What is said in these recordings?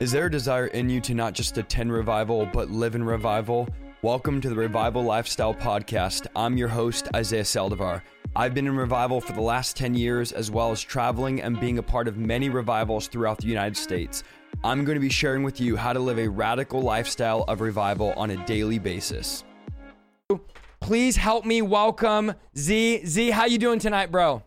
Is there a desire in you to not just attend revival, but live in revival? Welcome to the Revival Lifestyle Podcast. I'm your host, Isaiah Saldivar. I've been in revival for the last 10 years, as well as traveling and being a part of many revivals throughout the United States. I'm going to be sharing with you how to live a radical lifestyle of revival on a daily basis. Please help me welcome Z. Z, how you doing tonight, bro?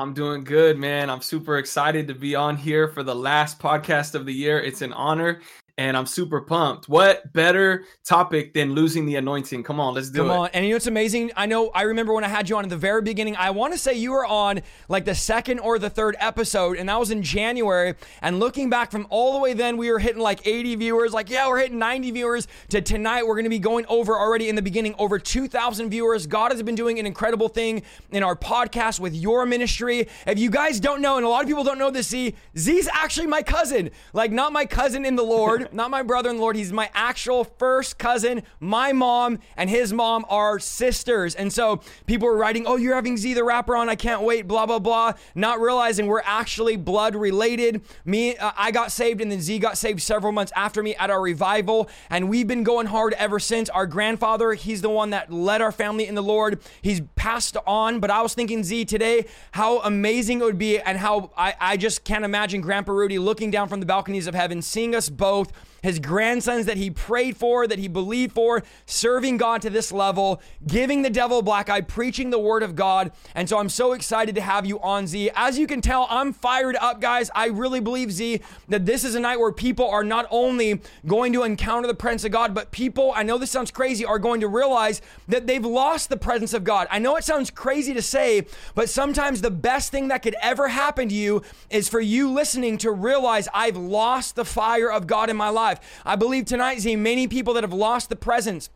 I'm doing good, man. I'm super excited to be on here for the last podcast of the year. It's an honor and I'm super pumped. What better topic than losing the anointing? Come on, let's do Come it. Come on. And you know what's amazing? I know I remember when I had you on at the very beginning. I want to say you were on like the second or the third episode, and that was in January. And looking back from all the way then, we were hitting like 80 viewers. Like, yeah, we're hitting 90 viewers. To tonight, we're going to be going over already in the beginning over 2,000 viewers. God has been doing an incredible thing in our podcast with your ministry. If you guys don't know, and a lot of people don't know this, Z, Z's actually my cousin. Like, not my cousin in the Lord not my brother in the Lord. He's my actual first cousin. My mom and his mom are sisters. And so people were writing, Oh, you're having Z the rapper on. I can't wait, blah, blah, blah. Not realizing we're actually blood related. Me, uh, I got saved and then Z got saved several months after me at our revival. And we've been going hard ever since. Our grandfather, he's the one that led our family in the Lord. He's passed on. But I was thinking, Z, today, how amazing it would be and how I, I just can't imagine Grandpa Rudy looking down from the balconies of heaven, seeing us both forth his grandsons that he prayed for, that he believed for, serving God to this level, giving the devil black eye, preaching the word of God. And so I'm so excited to have you on, Z. As you can tell, I'm fired up, guys. I really believe, Z, that this is a night where people are not only going to encounter the presence of God, but people, I know this sounds crazy, are going to realize that they've lost the presence of God. I know it sounds crazy to say, but sometimes the best thing that could ever happen to you is for you listening to realize I've lost the fire of God in my life life. I believe tonight, see many people that have lost the presence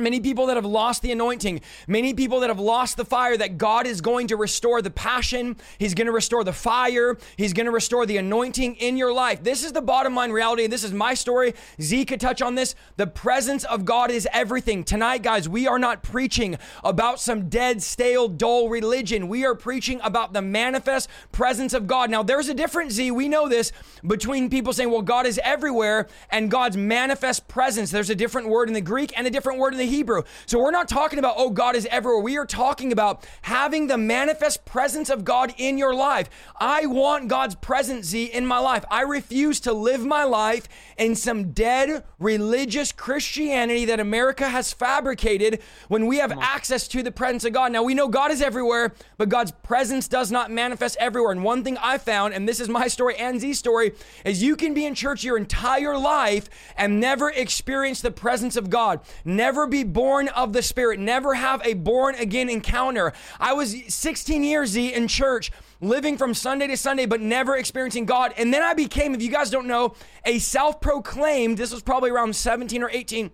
Many people that have lost the anointing, many people that have lost the fire, that God is going to restore the passion. He's going to restore the fire. He's going to restore the anointing in your life. This is the bottom line reality. And this is my story. Z could touch on this. The presence of God is everything. Tonight, guys, we are not preaching about some dead, stale, dull religion. We are preaching about the manifest presence of God. Now, there's a difference, Z, we know this, between people saying, well, God is everywhere and God's manifest presence. There's a different word in the Greek and a different word in the Hebrew. So we're not talking about, oh, God is everywhere. We are talking about having the manifest presence of God in your life. I want God's presence in my life. I refuse to live my life in some dead religious Christianity that America has fabricated when we have access to the presence of God. Now we know God is everywhere, but God's presence does not manifest everywhere. And one thing I found, and this is my story and Z's story, is you can be in church your entire life and never experience the presence of God, never be born of the Spirit, never have a born again encounter. I was 16 years in church living from Sunday to Sunday, but never experiencing God. And then I became, if you guys don't know, a self proclaimed, this was probably around 17 or 18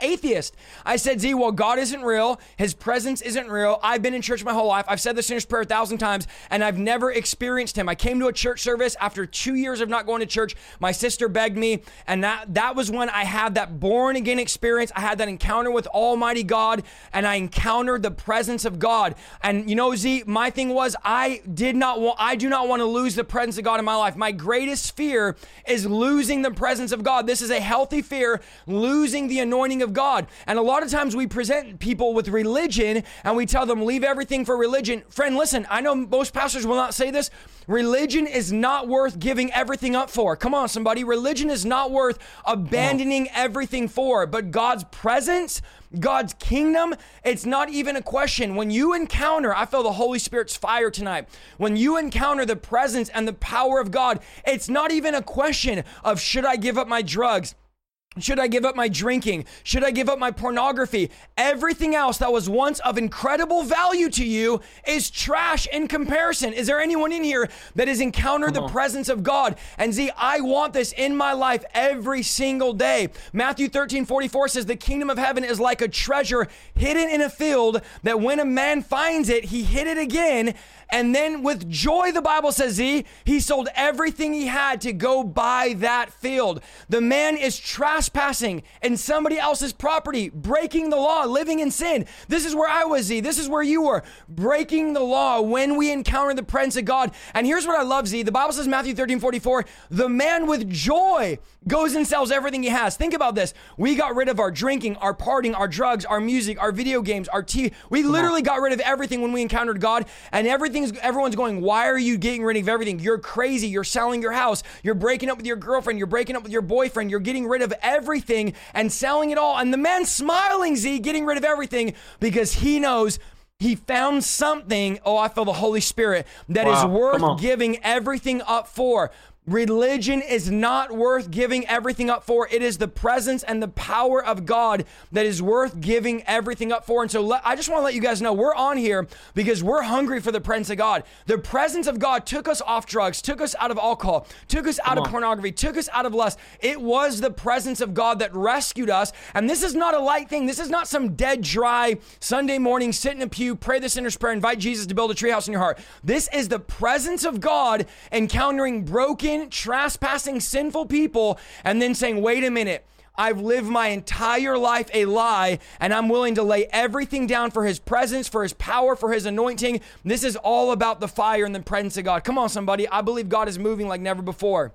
atheist. I said, Z, well, God isn't real. His presence isn't real. I've been in church my whole life. I've said the sinner's prayer a thousand times, and I've never experienced him. I came to a church service after two years of not going to church. My sister begged me, and that, that was when I had that born again experience. I had that encounter with Almighty God, and I encountered the presence of God. And you know, Z, my thing was I did not want, I do not want to lose the presence of God in my life. My greatest fear is losing the presence of God. This is a healthy fear, losing the anointing of of God. And a lot of times we present people with religion and we tell them, leave everything for religion. Friend, listen, I know most pastors will not say this. Religion is not worth giving everything up for. Come on, somebody. Religion is not worth abandoning everything for. But God's presence, God's kingdom, it's not even a question. When you encounter, I feel the Holy Spirit's fire tonight. When you encounter the presence and the power of God, it's not even a question of should I give up my drugs? Should I give up my drinking? Should I give up my pornography? Everything else that was once of incredible value to you is trash in comparison. Is there anyone in here that has encountered the presence of God? And see, I want this in my life every single day. Matthew 13 44 says, The kingdom of heaven is like a treasure hidden in a field that when a man finds it, he hid it again. And then with joy, the Bible says, he, he sold everything he had to go buy that field. The man is trespassing in somebody else's property, breaking the law, living in sin. This is where I was, Z. This is where you were, breaking the law when we encounter the presence of God. And here's what I love, Z. The Bible says, Matthew 13, 44, the man with joy goes and sells everything he has. Think about this. We got rid of our drinking, our partying, our drugs, our music, our video games, our TV. We uh-huh. literally got rid of everything when we encountered God, and everything's everyone's going, Why are you getting rid of everything? You're crazy. You're selling your house. You're breaking up with your girlfriend. You're breaking up with your boyfriend. You're getting rid of everything and selling it all. And the man smiling, Z, getting rid of everything because he knows he found something, oh, I feel the Holy Spirit, that is Wow, come worth giving everything up for. Religion is not worth giving everything up for. It is the presence and the power of God that is worth giving everything up for. And so let, I just want to let you guys know we're on here because we're hungry for the presence of God. The presence of God took us off drugs, took us out of alcohol, took us out of on. pornography, took us out of lust. It was the presence of God that rescued us. And this is not a light thing. This is not some dead, dry Sunday morning, sit in a pew, pray the sinner's prayer, invite Jesus to build a treehouse in your heart. This is the presence of God encountering broken, trespassing, sinful people, and then saying, wait a minute. I've lived my entire life a lie, and I'm willing to lay everything down for his presence, for his power, for his anointing. This is all about the fire and the presence of God. Come on, somebody. I believe God is moving like never before.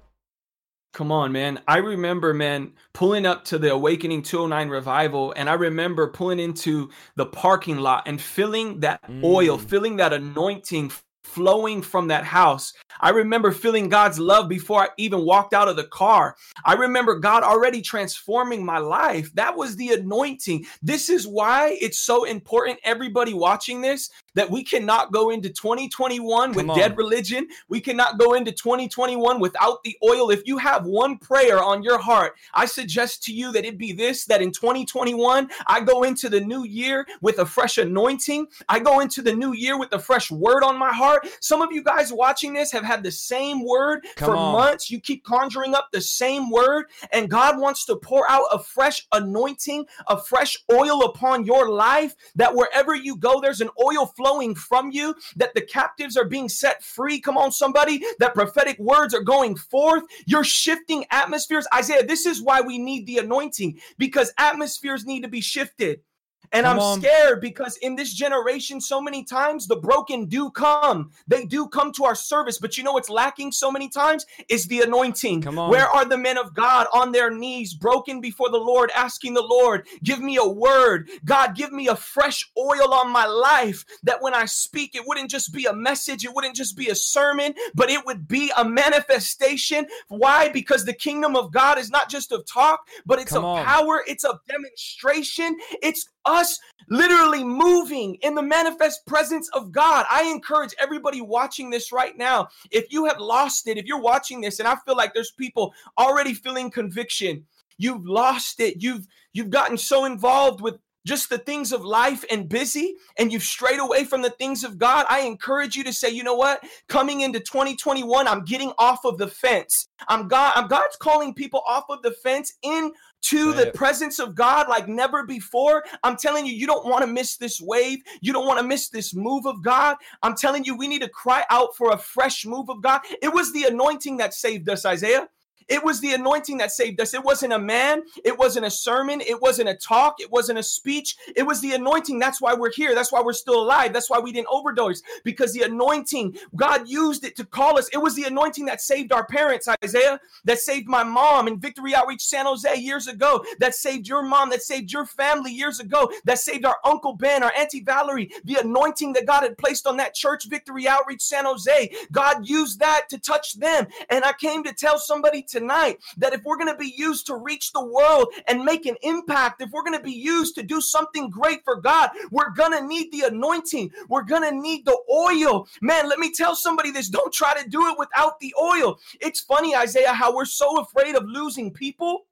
Come on, man. I remember, man, pulling up to the Awakening 209 revival, and I remember pulling into the parking lot and feeling that oil, mm. feeling that anointing flowing from that house. I remember feeling God's love before I even walked out of the car. I remember God already transforming my life. That was the anointing. This is why it's so important, everybody watching this, that we cannot go into 2021 with on. dead religion. We cannot go into 2021 without the oil. If you have one prayer on your heart, I suggest to you that it be this that in 2021, I go into the new year with a fresh anointing. I go into the new year with a fresh word on my heart. Some of you guys watching this have had the same word Come for on. months. You keep conjuring up the same word, and God wants to pour out a fresh anointing, a fresh oil upon your life. That wherever you go, there's an oil flowing from you, that the captives are being set free. Come on, somebody, that prophetic words are going forth. You're shifting atmospheres. Isaiah, this is why we need the anointing because atmospheres need to be shifted. And Come I'm on. scared because in this generation, so many times the broken do come. They do come to our service. But you know what's lacking so many times is the anointing. Come on. Where are the men of God on their knees, broken before the Lord, asking the Lord, give me a word. God, give me a fresh oil on my life that when I speak, it wouldn't just be a message, it wouldn't just be a sermon, but it would be a manifestation. Why? Because the kingdom of God is not just of talk, but it's Come of on. power, it's of demonstration, it's us literally moving in the manifest presence of God. I encourage everybody watching this right now. If you have lost it, if you're watching this and I feel like there's people already feeling conviction, you've lost it. You've you've gotten so involved with just the things of life and busy and you've strayed away from the things of God, I encourage you to say, you know what? Coming into 2021, I'm getting off of the fence. I'm God, I'm God's calling people off of the fence in to Say the it. presence of God like never before. I'm telling you, you don't want to miss this wave. You don't want to miss this move of God. I'm telling you, we need to cry out for a fresh move of God. It was the anointing that saved us, Isaiah. It was the anointing that saved us. It wasn't a man. It wasn't a sermon. It wasn't a talk. It wasn't a speech. It was the anointing. That's why we're here. That's why we're still alive. That's why we didn't overdose because the anointing, God used it to call us. It was the anointing that saved our parents, Isaiah, that saved my mom in Victory Outreach San Jose years ago, that saved your mom, that saved your family years ago, that saved our Uncle Ben, our Auntie Valerie. The anointing that God had placed on that church, Victory Outreach San Jose, God used that to touch them. And I came to tell somebody tonight that if we're going to be used to reach the world and make an impact, if we're going to be used to do something great for God, we're going to need the anointing. We're going to need the oil. Man, let me tell somebody this. Don't try to do it without the oil. It's funny, Isaiah, how we're so afraid of losing people.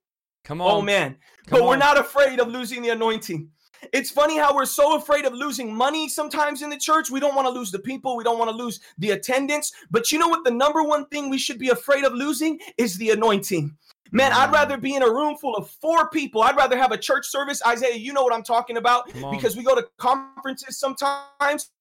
Come oh, on. Oh, man. Come But we're not afraid of losing the anointing. It's funny how we're so afraid of losing money sometimes in the church. We don't want to lose the people. We don't want to lose the attendance. But you know what? The number one thing we should be afraid of losing is the anointing. Man, I'd rather be in a room full of four people. I'd rather have a church service. Isaiah, you know what I'm talking about because we go to conferences sometimes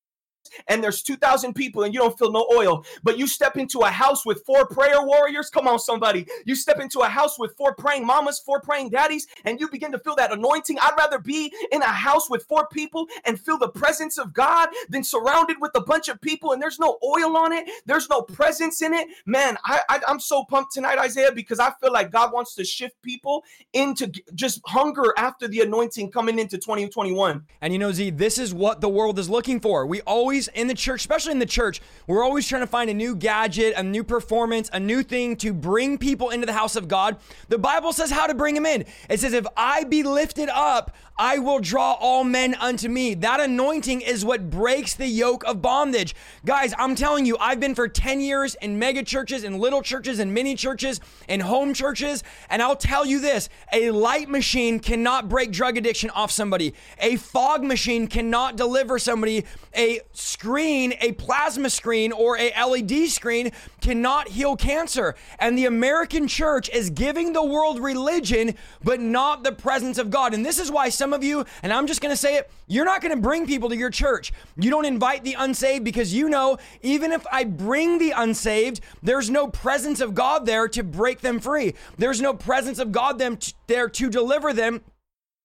and there's 2,000 people and you don't feel no oil. But you step into a house with four prayer warriors. Come on, somebody. You step into a house with four praying mamas, four praying daddies, and you begin to feel that anointing. I'd rather be in a house with four people and feel the presence of God than surrounded with a bunch of people and there's no oil on it. There's no presence in it. Man, I, I, I'm so pumped tonight, Isaiah, because I feel like God wants to shift people into just hunger after the anointing coming into 2021. And you know, Z, this is what the world is looking for. We always, in the church, especially in the church, we're always trying to find a new gadget, a new performance, a new thing to bring people into the house of God. The Bible says how to bring them in. It says, if I be lifted up, I will draw all men unto me. That anointing is what breaks the yoke of bondage. Guys, I'm telling you, I've been for 10 years in mega churches, in little churches, in mini churches, in home churches, and I'll tell you this a light machine cannot break drug addiction off somebody, a fog machine cannot deliver somebody, a screen, a plasma screen, or a LED screen cannot heal cancer. And the American church is giving the world religion, but not the presence of God. And this is why some of you, and I'm just going to say it, you're not going to bring people to your church. You don't invite the unsaved because you know, even if I bring the unsaved, there's no presence of God there to break them free. There's no presence of God them there to deliver them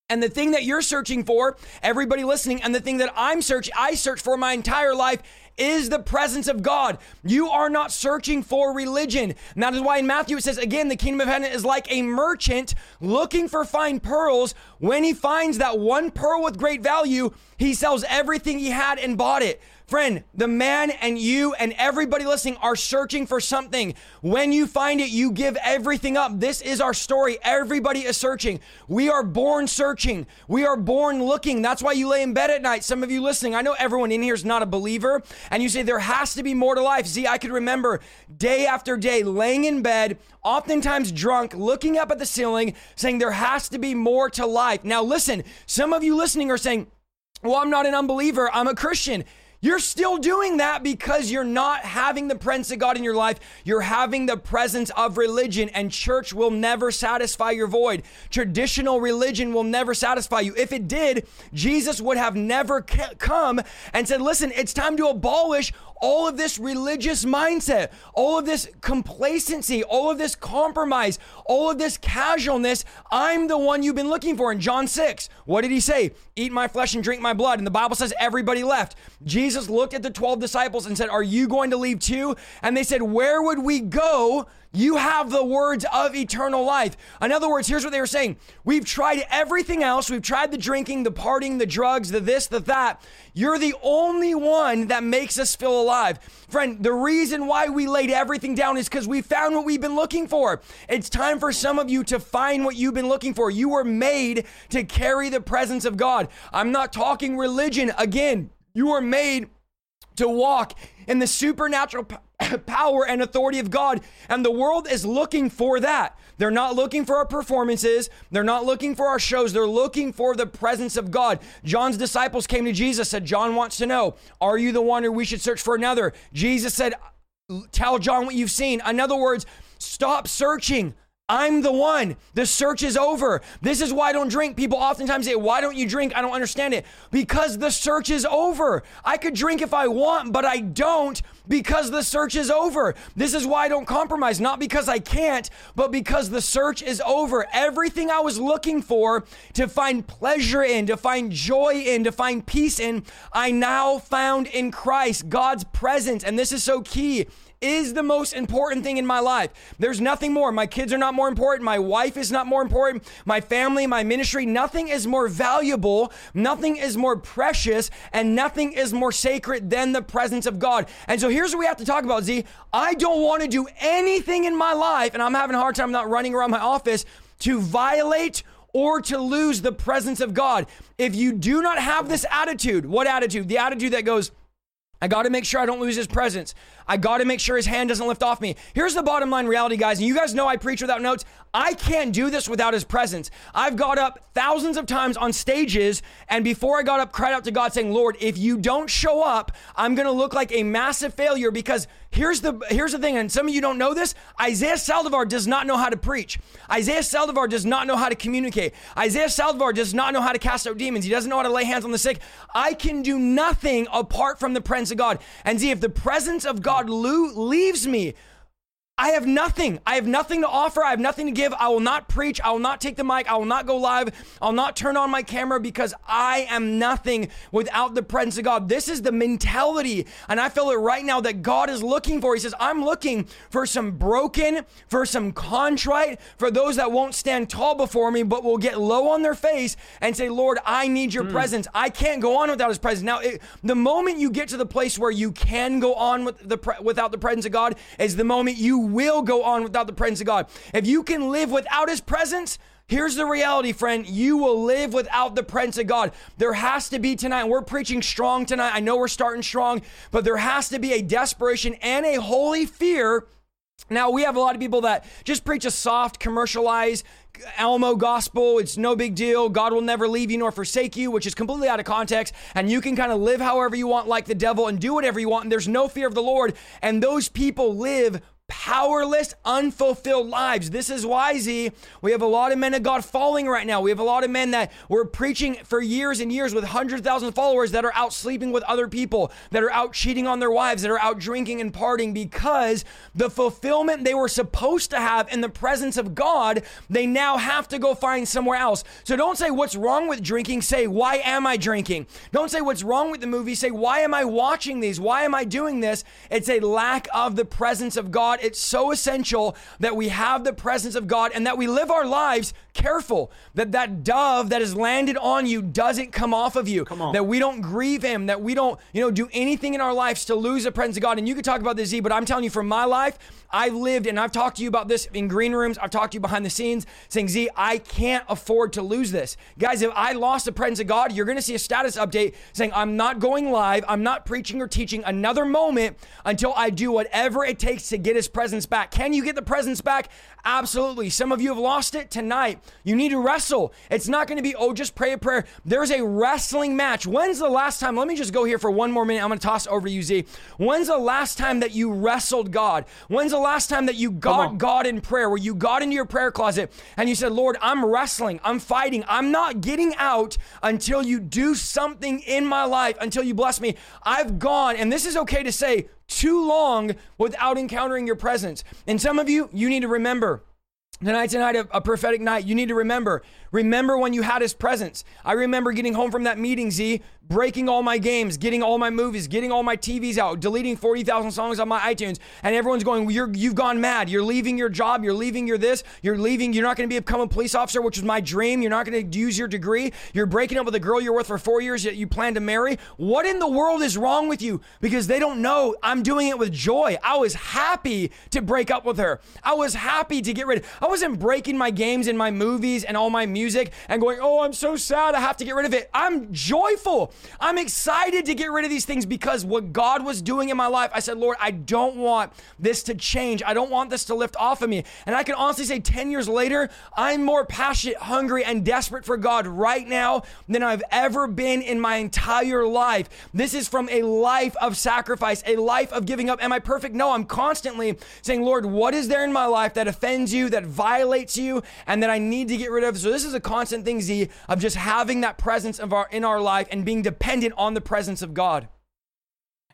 and the thing that you're searching for, everybody listening, and the thing that I'm searching, I search for my entire life is the presence of God. You are not searching for religion. And that is why in Matthew it says, again, the kingdom of heaven is like a merchant looking for fine pearls. When he finds that one pearl with great value, he sells everything he had and bought it. Friend, the man and you and everybody listening are searching for something. When you find it, you give everything up. This is our story. Everybody is searching. We are born searching. We are born looking. That's why you lay in bed at night. Some of you listening, I know everyone in here is not a believer, and you say there has to be more to life. See, I could remember day after day laying in bed, oftentimes drunk, looking up at the ceiling, saying there has to be more to life. Now, listen, some of you listening are saying, well, I'm not an unbeliever, I'm a Christian. You're still doing that because you're not having the presence of God in your life. You're having the presence of religion, and church will never satisfy your void. Traditional religion will never satisfy you. If it did, Jesus would have never come and said, Listen, it's time to abolish all of this religious mindset, all of this complacency, all of this compromise, all of this casualness. I'm the one you've been looking for. In John 6, what did he say? Eat my flesh and drink my blood. And the Bible says everybody left. Jesus looked at the 12 disciples and said, Are you going to leave too? And they said, Where would we go? You have the words of eternal life. In other words, here's what they were saying We've tried everything else. We've tried the drinking, the partying, the drugs, the this, the that. You're the only one that makes us feel alive. Friend, the reason why we laid everything down is because we found what we've been looking for. It's time for some of you to find what you've been looking for. You were made to carry the presence of God. I'm not talking religion. Again, you were made to walk in the supernatural power and authority of God. And the world is looking for that. They're not looking for our performances. They're not looking for our shows. They're looking for the presence of God. John's disciples came to Jesus, said, John wants to know, are you the one or we should search for another? Jesus said, tell John what you've seen. In other words, stop searching. I'm the one. The search is over. This is why I don't drink. People oftentimes say, Why don't you drink? I don't understand it. Because the search is over. I could drink if I want, but I don't because the search is over. This is why I don't compromise. Not because I can't, but because the search is over. Everything I was looking for to find pleasure in, to find joy in, to find peace in, I now found in Christ, God's presence. And this is so key is the most important thing in my life. There's nothing more. My kids are not more important. My wife is not more important. My family, my ministry, nothing is more valuable. Nothing is more precious and nothing is more sacred than the presence of God. And so here's what we have to talk about, Z. I don't want to do anything in my life, and I'm having a hard time not running around my office to violate or to lose the presence of God. If you do not have this attitude, what attitude? The attitude that goes, I got to make sure I don't lose his presence. I got to make sure his hand doesn't lift off me. Here's the bottom line reality, guys. And you guys know I preach without notes. I can't do this without his presence. I've got up thousands of times on stages, and before I got up, cried out to God saying, Lord, if you don't show up, I'm going to look like a massive failure because Here's the here's the thing, and some of you don't know this. Isaiah Saldivar does not know how to preach. Isaiah Saldivar does not know how to communicate. Isaiah Saldivar does not know how to cast out demons. He doesn't know how to lay hands on the sick. I can do nothing apart from the presence of God. And see, if the presence of God leaves me, I have nothing. I have nothing to offer. I have nothing to give. I will not preach. I will not take the mic. I will not go live. I'll not turn on my camera because I am nothing without the presence of God. This is the mentality. And I feel it right now that God is looking for. He says, I'm looking for some broken, for some contrite, for those that won't stand tall before me, but will get low on their face and say, Lord, I need your mm. presence. I can't go on without his presence. Now, it, the moment you get to the place where you can go on with the, without the presence of God is the moment you will go on without the presence of God. If you can live without his presence, Here's the reality, friend. You will live without the presence of God. There has to be tonight. We're preaching strong tonight. I know we're starting strong, but there has to be a desperation and a holy fear. Now, we have a lot of people that just preach a soft, commercialized, Elmo gospel. It's no big deal. God will never leave you nor forsake you, which is completely out of context. And you can kind of live however you want, like the devil, and do whatever you want. And there's no fear of the Lord. And those people live powerless, unfulfilled lives. This is why, Z, we have a lot of men of God falling right now. We have a lot of men that were preaching for years and years with hundreds of followers that are out sleeping with other people, that are out cheating on their wives, that are out drinking and partying because the fulfillment they were supposed to have in the presence of God, they now have to go find somewhere else. So don't say what's wrong with drinking, say, why am I drinking? Don't say what's wrong with the movie, say, why am I watching these? Why am I doing this? It's a lack of the presence of God God, it's so essential that we have the presence of God and that we live our lives careful that that dove that has landed on you doesn't come off of you. Come on. That we don't grieve him, that we don't, you know, do anything in our lives to lose the presence of God. And you could talk about this, Z, but I'm telling you from my life, I've lived and I've talked to you about this in green rooms. I've talked to you behind the scenes saying, Z, I can't afford to lose this. Guys, if I lost the presence of God, you're going to see a status update saying, I'm not going live. I'm not preaching or teaching another moment until I do whatever it takes to get his presence back. Can you get the presence back? Absolutely. Some of you have lost it tonight. You need to wrestle. It's not going to be, oh, just pray a prayer. There's a wrestling match. When's the last time? Let me just go here for one more minute. I'm going to toss over to you, Z. When's the last time that you wrestled God? When's the last time that you got God in prayer, where you got into your prayer closet and you said, Lord, I'm wrestling, I'm fighting, I'm not getting out until you do something in my life, until you bless me. I've gone, and this is okay to say, too long without encountering your presence. And some of you, you need to remember Tonight's a night of a prophetic night. You need to remember. Remember when you had his presence. I remember getting home from that meeting, Z, breaking all my games, getting all my movies, getting all my TVs out, deleting 40,000 songs on my iTunes. And everyone's going, you're, you've gone mad. You're leaving your job. You're leaving your this. You're leaving. You're not going to become a police officer, which was my dream. You're not going to use your degree. You're breaking up with a girl you're with for four years that you plan to marry. What in the world is wrong with you? Because they don't know I'm doing it with joy. I was happy to break up with her. I was happy to get rid. I wasn't breaking my games and my movies and all my music and going, oh, I'm so sad. I have to get rid of it. I'm joyful. I'm excited to get rid of these things because what God was doing in my life, I said, Lord, I don't want this to change. I don't want this to lift off of me. And I can honestly say, 10 years later, I'm more passionate, hungry, and desperate for God right now than I've ever been in my entire life. This is from a life of sacrifice, a life of giving up. Am I perfect? No, I'm constantly saying, Lord, what is there in my life that offends you, that violates you, and that I need to get rid of? So this is a constant thing, Z, of just having that presence of our in our life and being dependent dependent on the presence of God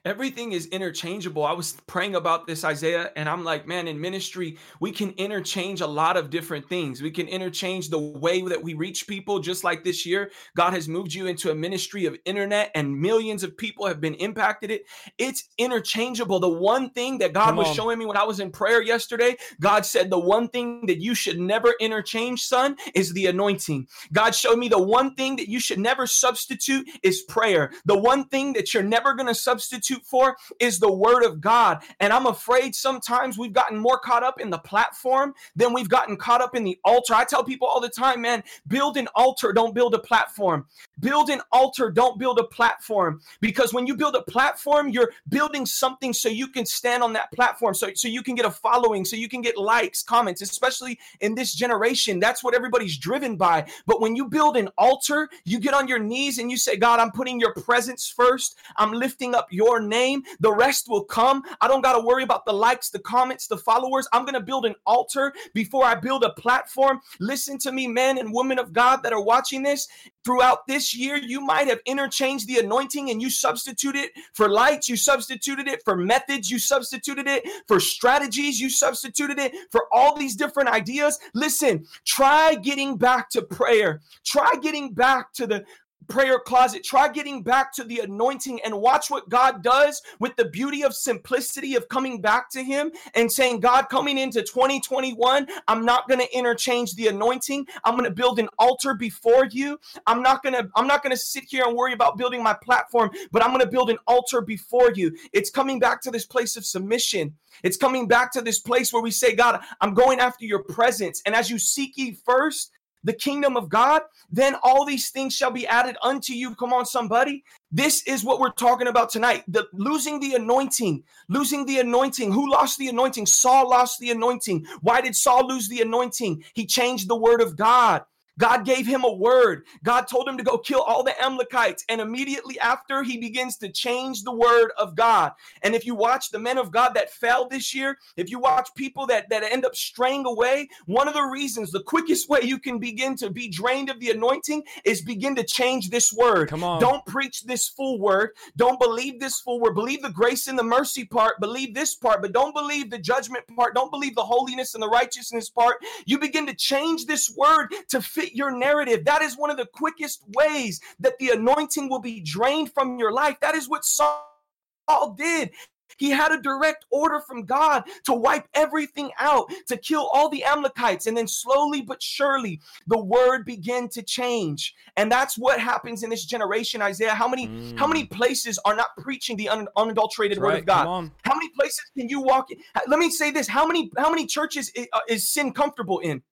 everything is interchangeable. I was praying about this, Isaiah, and I'm like, man, in ministry, we can interchange a lot of different things. We can interchange the way that we reach people, just like this year. God has moved you into a ministry of internet, and millions of people have been impacted. It it's interchangeable. The one thing that God was showing me when I was in prayer yesterday, God said, the one thing that you should never interchange, son, is the anointing. God showed me the one thing that you should never substitute is prayer. The one thing that you're never going to substitute substitute for is the word of God. And I'm afraid sometimes we've gotten more caught up in the platform than we've gotten caught up in the altar. I tell people all the time, man, build an altar, don't build a platform. Build an altar, don't build a platform. Because when you build a platform, you're building something so you can stand on that platform, so, so you can get a following, so you can get likes, comments, especially in this generation. That's what everybody's driven by. But when you build an altar, you get on your knees and you say, God, I'm putting your presence first. I'm lifting up your name, the rest will come. I don't got to worry about the likes, the comments, the followers. I'm going to build an altar before I build a platform. Listen to me, men and women of God that are watching this. Throughout this year, you might have interchanged the anointing and you substituted it for lights, you substituted it for methods, you substituted it for strategies, you substituted it for all these different ideas. Listen, try getting back to prayer. Try getting back to the prayer closet. Try getting back to the anointing and watch what God does with the beauty of simplicity of coming back to Him and saying, God, coming into 2021, I'm not going to interchange the anointing. I'm going to build an altar before you. I'm not going to, I'm not going to sit here and worry about building my platform, but I'm going to build an altar before you. It's coming back to this place of submission. It's coming back to this place where we say, God, I'm going after your presence. And as you seek ye first, the kingdom of God, then all these things shall be added unto you. Come on, somebody. This is what we're talking about tonight. The losing the anointing, losing the anointing. Who lost the anointing? Saul lost the anointing. Why did Saul lose the anointing? He changed the word of God. God gave him a word. God told him to go kill all the Amalekites. And immediately after, he begins to change the word of God. And if you watch the men of God that fell this year, if you watch people that, that end up straying away, one of the reasons, the quickest way you can begin to be drained of the anointing is begin to change this word. Come on. Don't preach this full word. Don't believe this full word. Believe the grace and the mercy part. Believe this part, but don't believe the judgment part. Don't believe the holiness and the righteousness part. You begin to change this word to fit your narrative. That is one of the quickest ways that the anointing will be drained from your life. That is what Saul did. He had a direct order from God to wipe everything out, to kill all the Amalekites. And then slowly but surely, the word began to change. And that's what happens in this generation, Isaiah. How many, mm. how many places are not preaching the un- unadulterated word of God? How many places can you walk in? Let me say this. How many, how many churches is, uh, is sin comfortable in?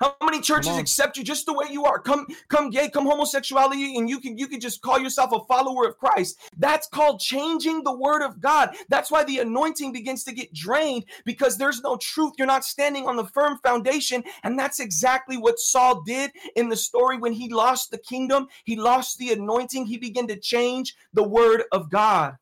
How many churches accept you just the way you are? Come, come gay, come homosexuality, and you can you can just call yourself a follower of Christ. That's called changing the word of God. That's why the anointing begins to get drained because there's no truth. You're not standing on the firm foundation. And that's exactly what Saul did in the story when he lost the kingdom, he lost the anointing, he began to change the word of God.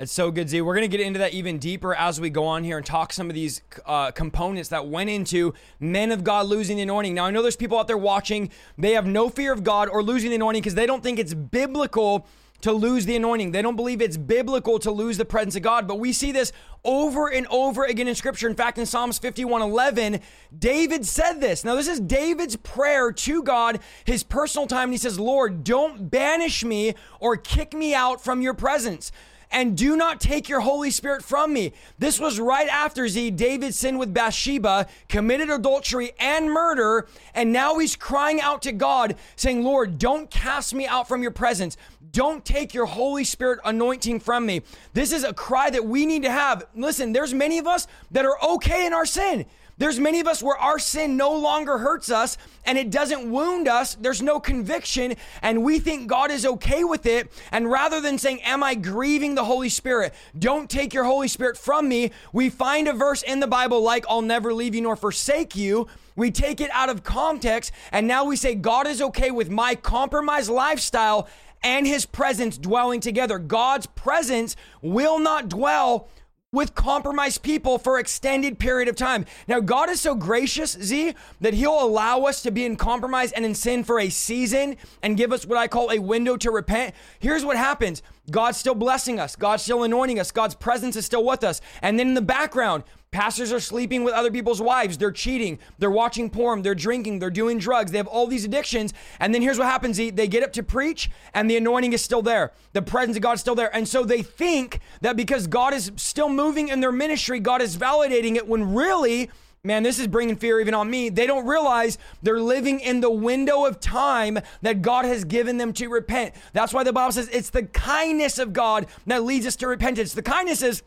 It's so good, Z. We're going to get into that even deeper as we go on here and talk some of these uh, components that went into men of God losing the anointing. Now, I know there's people out there watching, they have no fear of God or losing the anointing because they don't think it's biblical to lose the anointing. They don't believe it's biblical to lose the presence of God. But we see this over and over again in scripture. In fact, in Psalms 51 11, David said this. Now, this is David's prayer to God, his personal time. And he says, Lord, don't banish me or kick me out from your presence and do not take your Holy Spirit from me. This was right after Z, David sinned with Bathsheba, committed adultery and murder, and now he's crying out to God, saying, Lord, don't cast me out from your presence. Don't take your Holy Spirit anointing from me. This is a cry that we need to have. Listen, there's many of us that are okay in our sin. There's many of us where our sin no longer hurts us and it doesn't wound us. There's no conviction and we think God is okay with it. And rather than saying, Am I grieving the Holy Spirit? Don't take your Holy Spirit from me. We find a verse in the Bible like, I'll never leave you nor forsake you. We take it out of context and now we say, God is okay with my compromised lifestyle and his presence dwelling together. God's presence will not dwell with compromised people for extended period of time. Now, God is so gracious, Z, that he'll allow us to be in compromise and in sin for a season and give us what I call a window to repent. Here's what happens. God's still blessing us. God's still anointing us. God's presence is still with us. And then in the background, Pastors are sleeping with other people's wives. They're cheating. They're watching porn. They're drinking. They're doing drugs. They have all these addictions. And then here's what happens they get up to preach, and the anointing is still there. The presence of God is still there. And so they think that because God is still moving in their ministry, God is validating it when really, man, this is bringing fear even on me. They don't realize they're living in the window of time that God has given them to repent. That's why the Bible says it's the kindness of God that leads us to repentance. The kindness is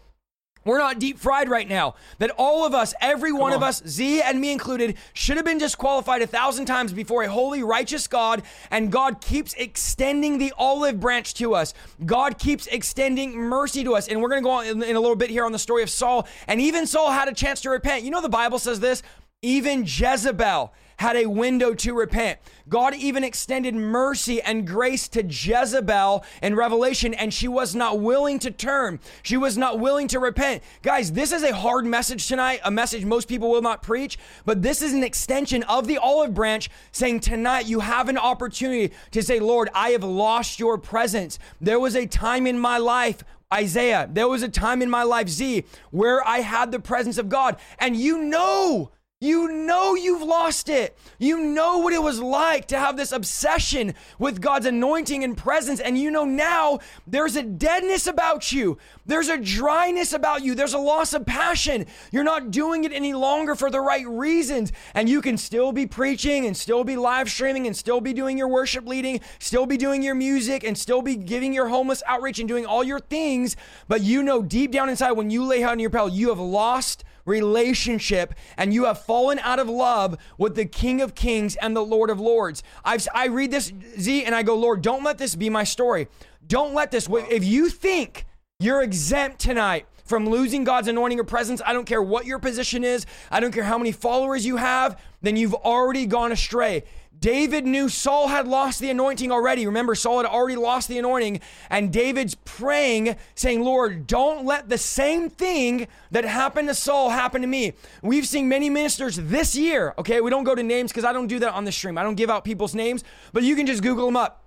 we're not deep fried right now. That all of us, every Come one on. of us, Z and me included, should have been disqualified a thousand times before a holy, righteous God. And God keeps extending the olive branch to us. God keeps extending mercy to us. And we're going to go on in, in a little bit here on the story of Saul. And even Saul had a chance to repent. You know, the Bible says this even Jezebel had a window to repent. God even extended mercy and grace to Jezebel in Revelation, and she was not willing to turn. She was not willing to repent. Guys, this is a hard message tonight, a message most people will not preach, but this is an extension of the olive branch saying tonight you have an opportunity to say, Lord, I have lost your presence. There was a time in my life Isaiah, there was a time in my life, Z, where I had the presence of God. And you know you know you've lost it. You know what it was like to have this obsession with God's anointing and presence. And you know now there's a deadness about you. There's a dryness about you. There's a loss of passion. You're not doing it any longer for the right reasons. And you can still be preaching and still be live streaming and still be doing your worship leading, still be doing your music and still be giving your homeless outreach and doing all your things. But you know deep down inside when you lay out on your pallet, you have lost relationship and you have fallen out of love with the King of Kings and the Lord of Lords. I've, I read this, Z, and I go, Lord, don't let this be my story. Don't let this, if you think you're exempt tonight from losing God's anointing or presence, I don't care what your position is, I don't care how many followers you have, then you've already gone astray. David knew Saul had lost the anointing already. Remember, Saul had already lost the anointing, and David's praying, saying, Lord, don't let the same thing that happened to Saul happen to me. We've seen many ministers this year, okay? We don't go to names because I don't do that on the stream. I don't give out people's names, but you can just Google them up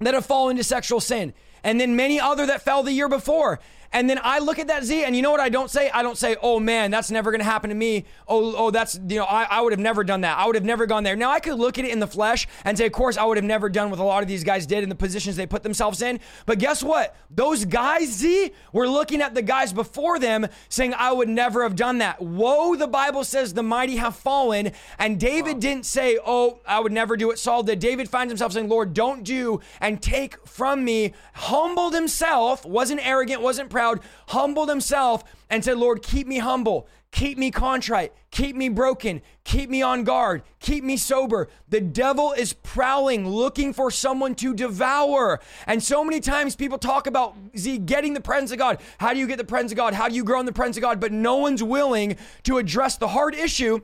that have fallen into sexual sin and then many other that fell the year before. And then I look at that Z, and you know what I don't say? I don't say, oh man, that's never gonna happen to me. Oh, oh, that's, you know, I, I would have never done that. I would have never gone there. Now I could look at it in the flesh and say, of course, I would have never done what a lot of these guys did in the positions they put themselves in. But guess what? Those guys, Z, were looking at the guys before them saying, I would never have done that. Woe, the Bible says, the mighty have fallen. And David wow. didn't say, oh, I would never do what Saul did. David finds himself saying, Lord, don't do and take from me, humbled himself, wasn't arrogant, wasn't proud, humbled himself and said, Lord, keep me humble, keep me contrite, keep me broken, keep me on guard, keep me sober. The devil is prowling, looking for someone to devour. And so many times people talk about Z getting the presence of God. How do you get the presence of God? How do you grow in the presence of God? But no one's willing to address the hard issue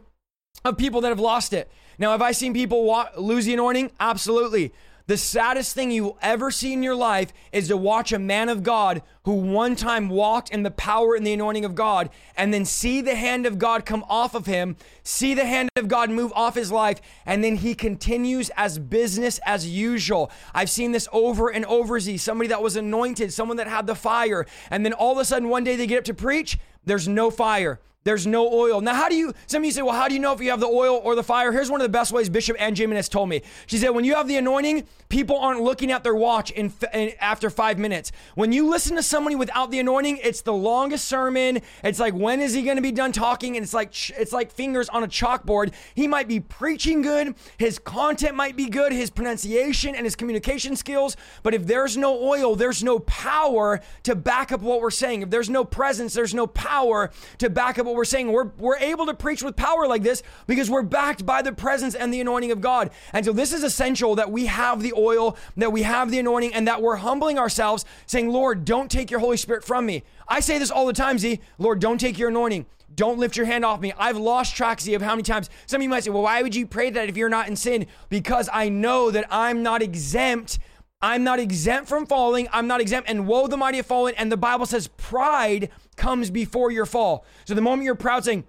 of people that have lost it. Now, have I seen people wa- lose the anointing? Absolutely. The saddest thing you will ever see in your life is to watch a man of God who one time walked in the power and the anointing of God and then see the hand of God come off of him, see the hand of God move off his life, and then he continues as business as usual. I've seen this over and over, Z. Somebody that was anointed, someone that had the fire, and then all of a sudden one day they get up to preach, there's no fire. There's no oil. Now, how do you, some of you say, well, how do you know if you have the oil or the fire? Here's one of the best ways Bishop Anne Gimenez told me. She said, when you have the anointing, people aren't looking at their watch in, in, after five minutes. When you listen to somebody without the anointing, it's the longest sermon. It's like, when is he going to be done talking? And it's like, it's like fingers on a chalkboard. He might be preaching good. His content might be good, his pronunciation and his communication skills. But if there's no oil, there's no power to back up what we're saying. If there's no presence, there's no power to back up what we're saying. We're, we're able to preach with power like this because we're backed by the presence and the anointing of God. And so this is essential that we have the oil, that we have the anointing, and that we're humbling ourselves, saying, Lord, don't take your Holy Spirit from me. I say this all the time, Z. Lord, don't take your anointing. Don't lift your hand off me. I've lost track, Z, of how many times. Some of you might say, well, why would you pray that if you're not in sin? Because I know that I'm not exempt I'm not exempt from falling. I'm not exempt. And woe the mighty have fallen. And the Bible says pride comes before your fall. So the moment you're proud, saying,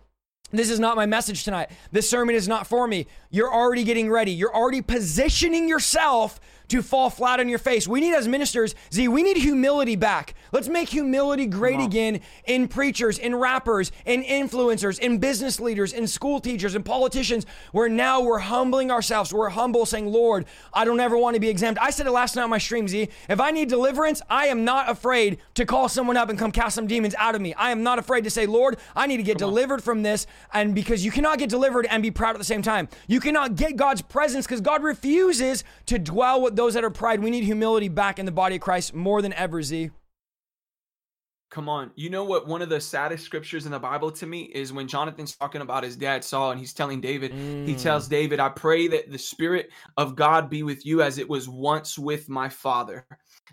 this is not my message tonight. This sermon is not for me. You're already getting ready. You're already positioning yourself to fall flat on your face. We need, as ministers, Z, we need humility back. Let's make humility great again in preachers, in rappers, in influencers, in business leaders, in school teachers, in politicians, where now we're humbling ourselves. We're humble, saying, Lord, I don't ever want to be exempt. I said it last night on my stream, Z. If I need deliverance, I am not afraid to call someone up and come cast some demons out of me. I am not afraid to say, Lord, I need to get come delivered on. from this. And because you cannot get delivered and be proud at the same time, you cannot get God's presence because God refuses to dwell with those that are pride. We need humility back in the body of Christ more than ever, Z. Come on. You know what? One of the saddest scriptures in the Bible to me is when Jonathan's talking about his dad Saul and he's telling David, mm. he tells David, I pray that the spirit of God be with you as it was once with my father.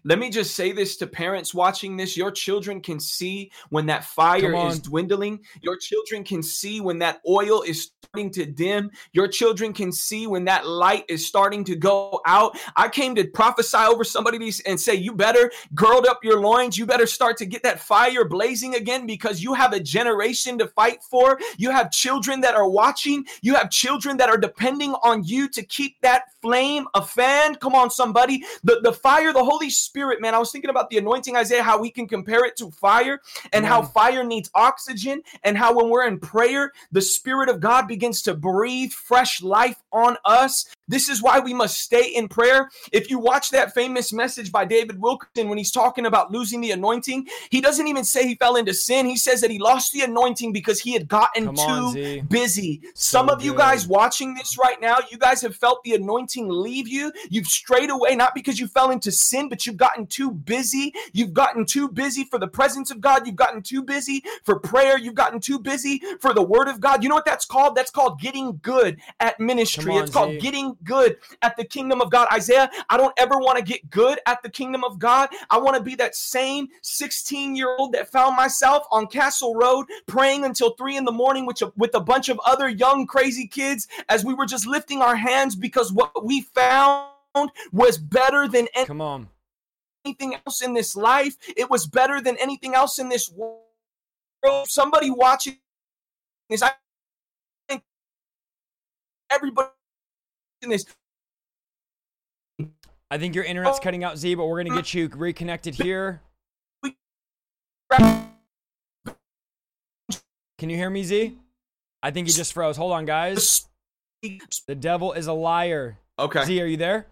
Let me just say this to parents watching this. Your children can see when that fire is dwindling. Your children can see when that oil is starting to dim. Your children can see when that light is starting to go out. I came to prophesy over somebody and say, You better girdle up your loins. You better start to get that fire blazing again because you have a generation to fight for. You have children that are watching. You have children that are depending on you to keep that flame a fan. Come on, somebody. The, the fire, the Holy Spirit, man. I was thinking about the anointing, Isaiah, how we can compare it to fire and how fire needs oxygen, and how when we're in prayer, the Spirit of God begins to breathe fresh life on us. This is why we must stay in prayer. If you watch that famous message by David Wilkerson when he's talking about losing the anointing, he doesn't even say he fell into sin. He says that he lost the anointing because he had gotten Come too on, busy. So Some of good. you guys watching this right now, you guys have felt the anointing leave you. You've strayed away, not because you fell into sin, but you've gotten too busy. You've gotten too busy for the presence of God. You've gotten too busy for prayer. You've gotten too busy for the word of God. You know what that's called? That's called getting good at ministry. On, it's called Zee. getting good at the kingdom of God. Isaiah, I don't ever want to get good at the kingdom of God. I want to be that same 16 year old that found myself on Castle Road praying until three in the morning with a, with a bunch of other young, crazy kids as we were just lifting our hands because what we found was better than any- Come on. anything else in this life. It was better than anything else in this world. Somebody watching this, I think everybody in this. I think your internet's oh. cutting out, Zee, but we're gonna get you reconnected here. Can you hear me, Zee? I think you just froze. Hold on, guys. The devil is a liar. Okay. Zee, are you there?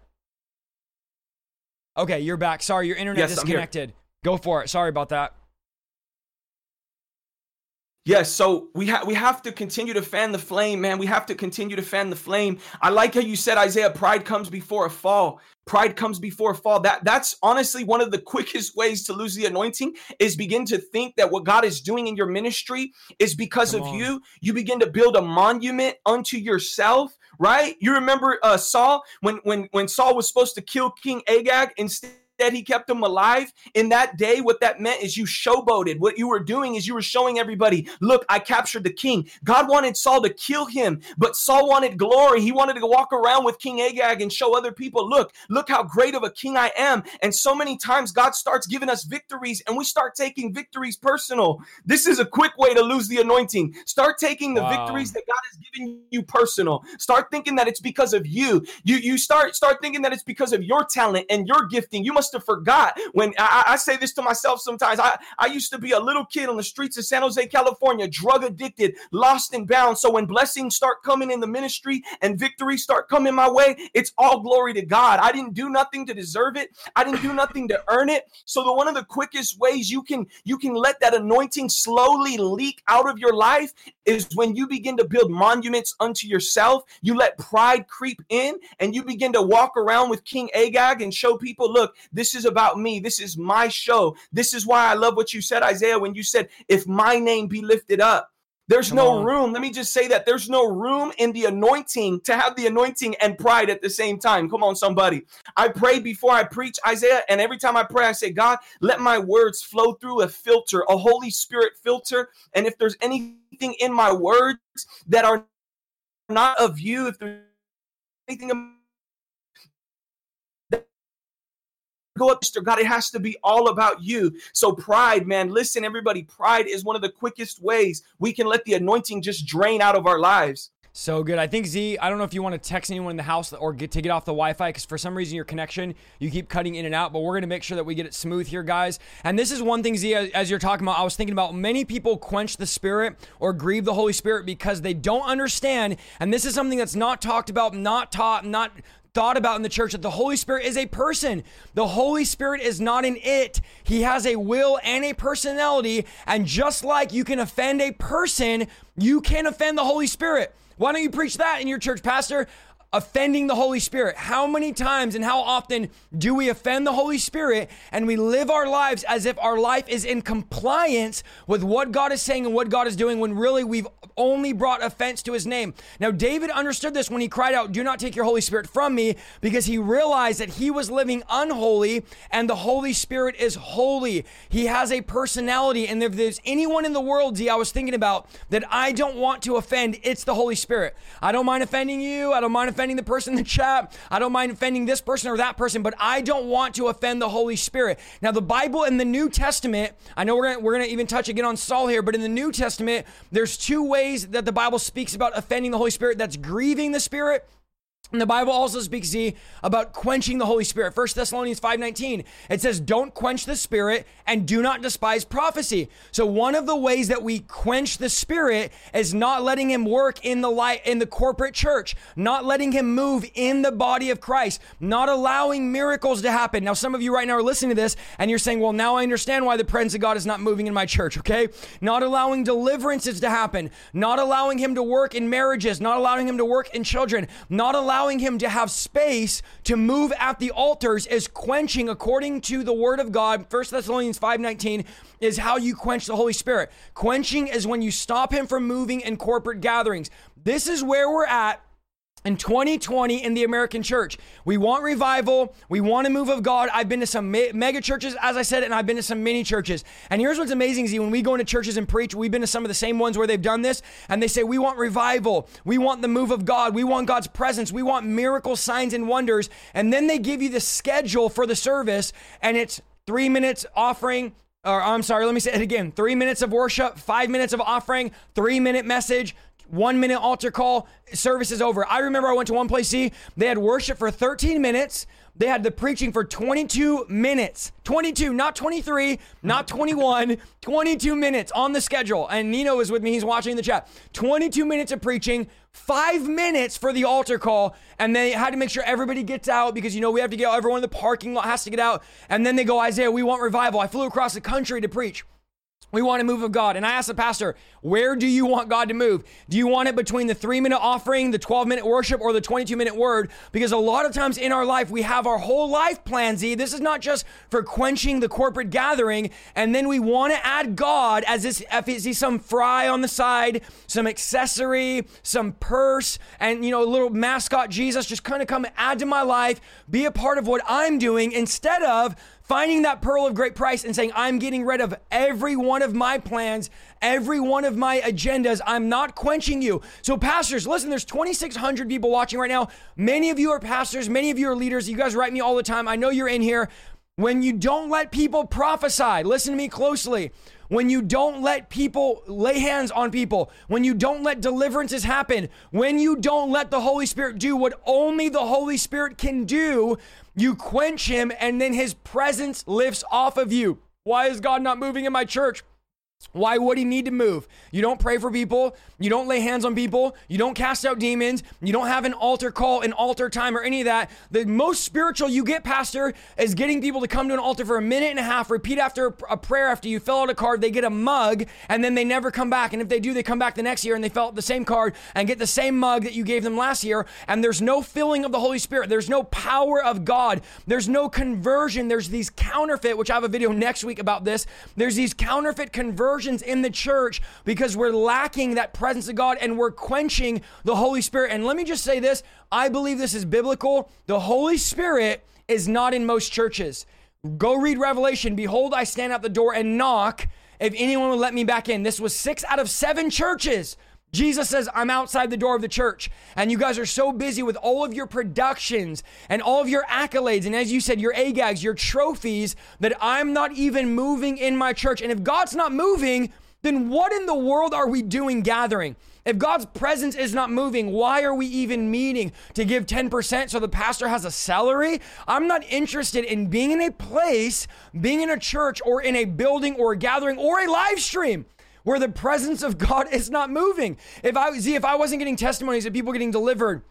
Okay, you're back. Sorry, your internet yes, disconnected. Go for it. Sorry about that. Yes, so we have we have to continue to fan the flame, man. We have to continue to fan the flame. I like how you said Isaiah, pride comes before a fall. Pride comes before a fall. That that's honestly one of the quickest ways to lose the anointing is begin to think that what God is doing in your ministry is because Come of on. you. You begin to build a monument unto yourself, right? You remember uh, Saul when when when Saul was supposed to kill King Agag instead that he kept him alive. In that day, what that meant is you showboated. What you were doing is you were showing everybody, look, I captured the king. God wanted Saul to kill him, but Saul wanted glory. He wanted to walk around with King Agag and show other people, look, look how great of a king I am. And so many times God starts giving us victories and we start taking victories personal. This is a quick way to lose the anointing. Start taking the wow. victories that God has given you personal. Start thinking that it's because of you. You you start start thinking that it's because of your talent and your gifting. You must must have forgot when I, I, say this to myself sometimes. I, I used to be a little kid on the streets of San Jose, California, drug addicted, lost and bound. So when blessings start coming in the ministry and victories start coming my way, it's all glory to God. I didn't do nothing to deserve it. I didn't do nothing to earn it. So the one of the quickest ways you can you can let that anointing slowly leak out of your life is when you begin to build monuments unto yourself. You let pride creep in and you begin to walk around with King Agag and show people, look, this is about me. This is my show. This is why I love what you said, Isaiah, when you said, if my name be lifted up. There's Come no on. room. Let me just say that there's no room in the anointing to have the anointing and pride at the same time. Come on, somebody. I pray before I preach, Isaiah, and every time I pray, I say, God, let my words flow through a filter, a Holy Spirit filter. And if there's anything in my words that are not of you, if there's anything go up, Mr. God. It has to be all about you. So, pride, man, listen, everybody, pride is one of the quickest ways we can let the anointing just drain out of our lives. So good. I think Zee, I don't know if you want to text anyone in the house or get to get off the Wi-Fi because for some reason your connection you keep cutting in and out. But we're gonna make sure that we get it smooth here, guys. And this is one thing, Zee, as you're talking about, I was thinking about many people quench the Spirit or grieve the Holy Spirit because they don't understand. And this is something that's not talked about, not taught, not thought about in the church that the Holy Spirit is a person. The Holy Spirit is not an it. He has a will and a personality. And just like you can offend a person, you can offend the Holy Spirit. Why don't you preach that in your church, Pastor? Offending the Holy Spirit. How many times and how often do we offend the Holy Spirit and we live our lives as if our life is in compliance with what God is saying and what God is doing when really we've only brought offense to his name? Now, David understood this when he cried out, Do not take your Holy Spirit from me, because he realized that he was living unholy and the Holy Spirit is holy. He has a personality. And if there's anyone in the world, Zee, I was thinking about that I don't want to offend, it's the Holy Spirit. I don't mind offending you. I don't mind offending the person in the chat. I don't mind offending this person or that person, but I don't want to offend the Holy Spirit. Now, the Bible in the New Testament, I know we're gonna, we're gonna even touch again on Saul here, but in the New Testament, there's two ways that the Bible speaks about offending the Holy Spirit. That's grieving the Spirit and the Bible also speaks Zee, about quenching the Holy Spirit. 1 Thessalonians 5:19. It says, "Don't quench the spirit and do not despise prophecy." So one of the ways that we quench the spirit is not letting him work in the light in the corporate church, not letting him move in the body of Christ, not allowing miracles to happen. Now some of you right now are listening to this and you're saying, "Well, now I understand why the presence of God is not moving in my church." Okay? Not allowing deliverances to happen, not allowing him to work in marriages, not allowing him to work in children, not allowing allowing him to have space to move at the altars is quenching according to the word of God. 1 Thessalonians 5:19 is how you quench the Holy Spirit. Quenching is when you stop him from moving in corporate gatherings. This is where we're at in 2020 in the American church. We want revival. We want a move of God. I've been to some me- mega churches, as I said, and I've been to some mini churches. And here's what's amazing, Zee, when we go into churches and preach, we've been to some of the same ones where they've done this, and they say, We want revival. We want the move of God. We want God's presence. We want miracle signs and wonders. And then they give you the schedule for the service, and it's three minutes offering, or I'm sorry, let me say it again. Three minutes of worship, five minutes of offering, three minute message, one minute altar call, service is over. I remember I went to one place, see, they had worship for 13 minutes. They had the preaching for 22 minutes. 22, not 23, not 21, 22 minutes on the schedule. And Nino was with me. He's watching the chat. 22 minutes of preaching, five minutes for the altar call. And they had to make sure everybody gets out because, you know, we have to get everyone in the parking lot has to get out. And then they go, Isaiah, we want revival. I flew across the country to preach. We want a move of God. And I asked the pastor, where do you want God to move? Do you want it between the three minute offering, the 12 minute worship, or the 22 minute word? Because a lot of times in our life, we have our whole life plan, Zee. This is not just for quenching the corporate gathering. And then we want to add God as this, if some fry on the side, some accessory, some purse, and, you know, a little mascot Jesus just kind of come add to my life, be a part of what I'm doing instead of finding that pearl of great price and saying, I'm getting rid of every one of my plans, every one of my agendas. I'm not quenching you. So, pastors, listen, there's 2,600 people watching right now. Many of you are pastors, many of you are leaders. You guys write me all the time. I know you're in here. When you don't let people prophesy, listen to me closely when you don't let people lay hands on people, when you don't let deliverances happen, when you don't let the Holy Spirit do what only the Holy Spirit can do, you quench him and then his presence lifts off of you. Why is God not moving in my church? Why would he need to move? You don't pray for people. You don't lay hands on people. You don't cast out demons. You don't have an altar call, an altar time, or any of that. The most spiritual you get, Pastor, is getting people to come to an altar for a minute and a half, repeat after a prayer after you fill out a card. They get a mug, and then they never come back. And if they do, they come back the next year and they fill out the same card and get the same mug that you gave them last year. And there's no filling of the Holy Spirit. There's no power of God. There's no conversion. There's these counterfeit, which I have a video next week about this. There's these counterfeit conversion conversions in the church because we're lacking that presence of God and we're quenching the Holy Spirit. And let me just say this I believe this is biblical. The Holy Spirit is not in most churches. Go read Revelation. Behold, I stand at the door and knock. If anyone will let me back in, this was six out of seven churches Jesus says, I'm outside the door of the church. And you guys are so busy with all of your productions and all of your accolades. And as you said, your AGAGs, your trophies, that I'm not even moving in my church. And if God's not moving, then what in the world are we doing gathering? If God's presence is not moving, why are we even meeting to give 10% so the pastor has a salary? I'm not interested in being in a place, being in a church or in a building or a gathering or a live stream where the presence of God is not moving. If I see if I wasn't getting testimonies of people getting delivered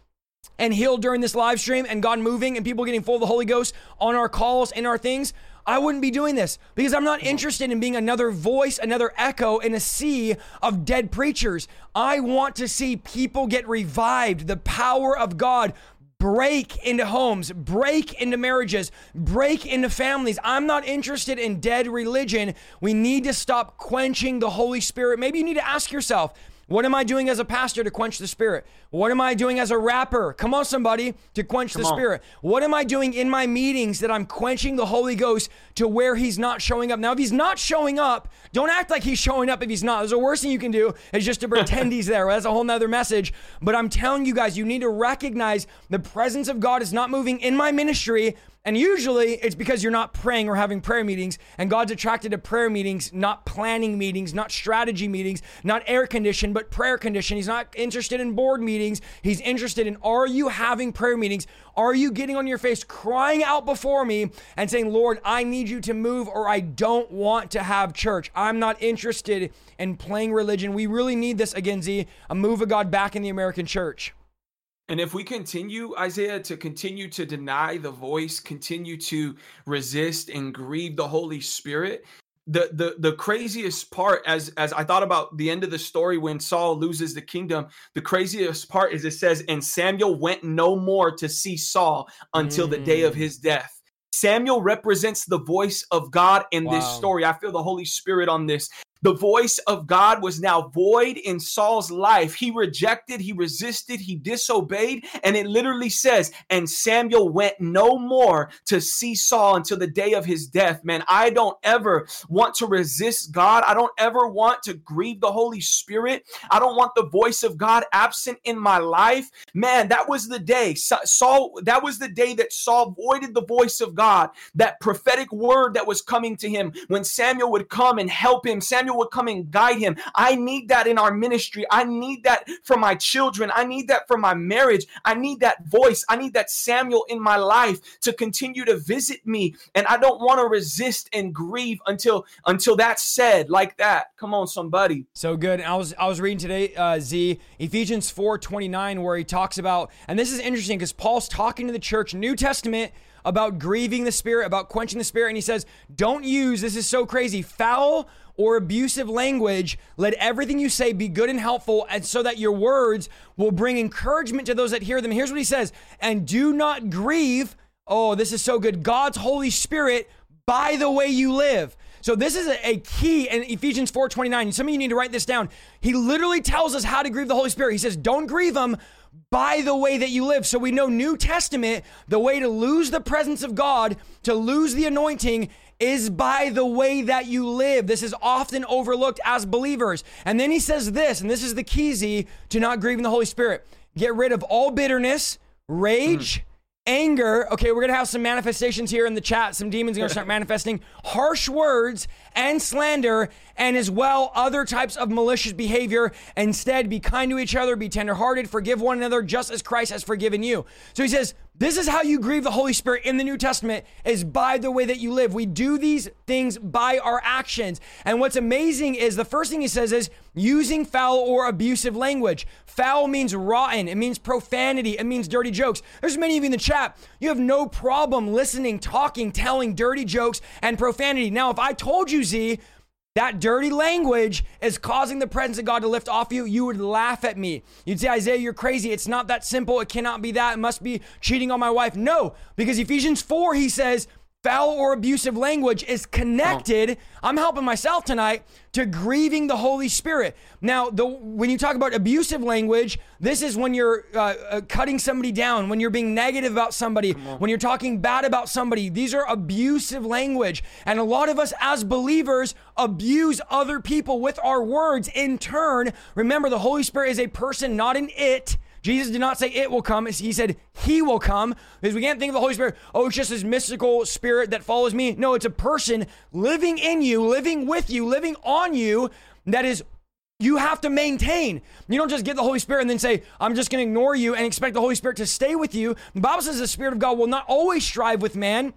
and healed during this live stream and God moving and people getting full of the Holy Ghost on our calls and our things, I wouldn't be doing this because I'm not interested in being another voice, another echo in a sea of dead preachers. I want to see people get revived, the power of God break into homes, break into marriages, break into families. I'm not interested in dead religion. We need to stop quenching the Holy Spirit. Maybe you need to ask yourself, what am I doing as a pastor to quench the spirit? What am I doing as a rapper? Come on, somebody, to quench Come the on. spirit. What am I doing in my meetings that I'm quenching the Holy Ghost to where he's not showing up? Now, if he's not showing up, don't act like he's showing up if he's not. There's the worst thing you can do is just to pretend he's there. That's a whole nother message. But I'm telling you guys, you need to recognize the presence of God is not moving in my ministry. And usually it's because you're not praying or having prayer meetings, and God's attracted to prayer meetings, not planning meetings, not strategy meetings, not air condition, but prayer condition. He's not interested in board meetings. He's interested in are you having prayer meetings? Are you getting on your face, crying out before me and saying, Lord, I need you to move, or I don't want to have church? I'm not interested in playing religion. We really need this again, Zee, a move of God back in the American church. And if we continue, Isaiah, to continue to deny the voice, continue to resist and grieve the Holy Spirit, the the the craziest part, as as I thought about the end of the story when Saul loses the kingdom, the craziest part is it says, and Samuel went no more to see Saul until the day of Mm. his death. Samuel represents the voice of God in this story. I feel the Holy Spirit on this. The voice of God was now void in Saul's life. He rejected, he resisted, he disobeyed. And it literally says, and Samuel went no more to see Saul until the day of his death. Man, I don't ever want to resist God. I don't ever want to grieve the Holy Spirit. I don't want the voice of God absent in my life. Man, that was the day. Saul, that was the day that Saul voided the voice of God, that prophetic word that was coming to him when Samuel would come and help him. Samuel would come and guide him. I need that in our ministry. I need that for my children. I need that for my marriage. I need that voice. I need that Samuel in my life to continue to visit me. And I don't want to resist and grieve until until that's said like that. Come on, somebody. So good. And I was I was reading today, uh, Zee Ephesians four twenty nine, where he talks about, and this is interesting because Paul's talking to the church, New Testament, about grieving the spirit, about quenching the spirit, and he says, "Don't use this is so crazy foul." Or abusive language, let everything you say be good and helpful, and so that your words will bring encouragement to those that hear them. Here's what he says, and do not grieve. Oh, this is so good. God's Holy Spirit by the way you live. So this is a, key in Ephesians 4:29. Some of you need to write this down. He literally tells us how to grieve the Holy Spirit. He says, "Don't grieve him by the way that you live." So we know New Testament, the way to lose the presence of God, to lose the anointing is by the way that you live. This is often overlooked as believers. And then he says this, and this is the key Zee to not grieving the Holy Spirit. Get rid of all bitterness, rage, anger. Okay, we're gonna have some manifestations here in the chat. Some demons are gonna start manifesting harsh words and slander, and as well other types of malicious behavior. Instead, be kind to each other, be tenderhearted, forgive one another, just as Christ has forgiven you. So he says, this is how you grieve the Holy Spirit in the New Testament is by the way that you live. We do these things by our actions. And what's amazing is the first thing he says is using foul or abusive language. Foul means rotten, it means profanity, it means dirty jokes. There's many of you in the chat, you have no problem listening, talking, telling dirty jokes and profanity. Now, if I told you, Zee, that dirty language is causing the presence of God to lift off you, you would laugh at me. You'd say, Isaiah, you're crazy. It's not that simple. It cannot be that. It must be cheating on my wife. No, because Ephesians 4, he says, foul or abusive language is connected. I'm helping myself tonight to grieving the Holy Spirit. Now, the when you talk about abusive language, this is when you're uh, uh, cutting somebody down, when you're being negative about somebody, when you're talking bad about somebody. These are abusive language, and a lot of us as believers abuse other people with our words. In turn, remember the Holy Spirit is a person, not an it. Jesus did not say it will come. He said he will come because we can't think of the Holy Spirit. Oh, it's just this mystical spirit that follows me. No, it's a person living in you, living with you, living on you that is you have to maintain. You don't just get the Holy Spirit and then say, I'm just going to ignore you and expect the Holy Spirit to stay with you. The Bible says the Spirit of God will not always strive with man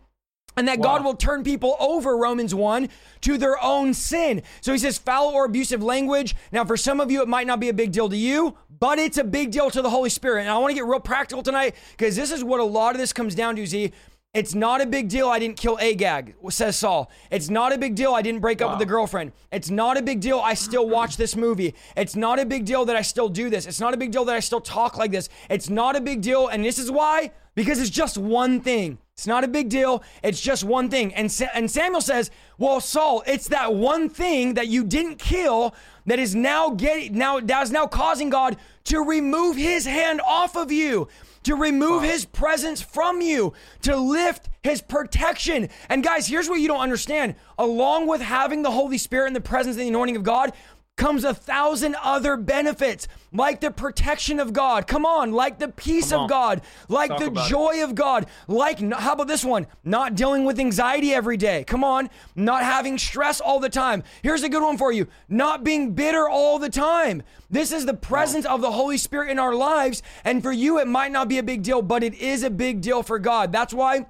and that God will turn people over, Romans 1, to their own sin. So he says foul or abusive language. Now, for some of you, it might not be a big deal to you, but it's a big deal to the Holy Spirit. And I want to get real practical tonight because this is what a lot of this comes down to, Zee. It's not a big deal I didn't kill Agag, says Saul. It's not a big deal I didn't break up with a girlfriend. It's not a big deal I still watch this movie. It's not a big deal that I still do this. It's not a big deal that I still talk like this. It's not a big deal, and this is why because it's just one thing. It's not a big deal. It's just one thing. And, Sa- and Samuel says, Well, Saul, it's that one thing that you didn't kill that is now getting now that is now causing God to remove his hand off of you, to remove his presence from you, to lift his protection. And guys, here's what you don't understand. Along with having the Holy Spirit and the presence and the anointing of God, comes a thousand other benefits, like the protection of God. Come on, like the peace of. God, like Talk the about it. joy of God, like how about this one? Not dealing with anxiety every day. Come on, not having stress all the time. Here's a good one for you: not being bitter all the time. This is the presence of the Holy Spirit in our lives, and for you, it might not be a big deal, but it is a big deal for God. That's why.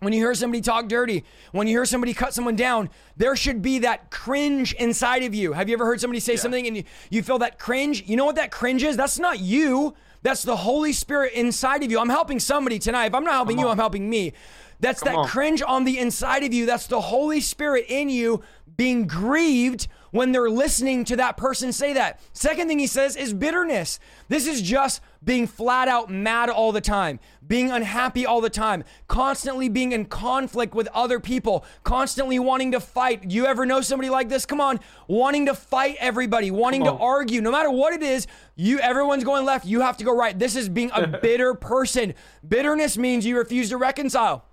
When you hear somebody talk dirty, when you hear somebody cut someone down, there should be that cringe inside of you. Have you ever heard somebody say something and you, you feel that cringe? You know what that cringe is? That's not you. That's the Holy Spirit inside of you. I'm helping somebody tonight. If I'm not helping you, I'm helping me. That's that on. cringe on the inside of you. That's the Holy Spirit in you being grieved when they're listening to that person say that. Second thing he says is bitterness. This is just being flat out mad all the time, being unhappy all the time, constantly being in conflict with other people, constantly wanting to fight. You ever know somebody like this? Come on, wanting to fight everybody, wanting to argue, no matter what it is. You everyone's going left, you have to go right. This is being a bitter person. Bitterness means you refuse to reconcile.